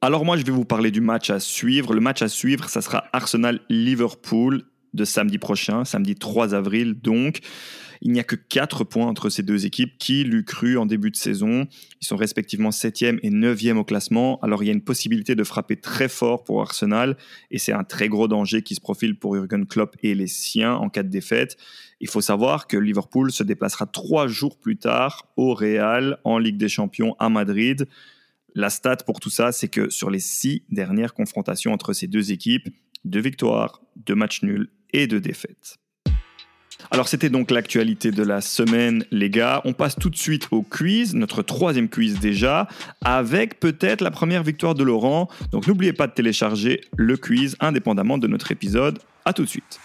Alors moi, je vais vous parler du match à suivre. Le match à suivre, ça sera Arsenal-Liverpool de samedi prochain, samedi 3 avril donc. Il n'y a que 4 points entre ces deux équipes. Qui l'eût cru en début de saison Ils sont respectivement 7e et 9e au classement. Alors il y a une possibilité de frapper très fort pour Arsenal et c'est un très gros danger qui se profile pour Jurgen Klopp et les siens en cas de défaite. Il faut savoir que Liverpool se déplacera trois jours plus tard au Real en Ligue des Champions à Madrid. La stat pour tout ça, c'est que sur les six dernières confrontations entre ces deux équipes, deux victoires, deux matchs nuls et deux défaites. Alors c'était donc l'actualité de la semaine les gars. On passe tout de suite au quiz, notre troisième quiz déjà, avec peut-être la première victoire de Laurent. Donc n'oubliez pas de télécharger le quiz indépendamment de notre épisode. A tout de suite.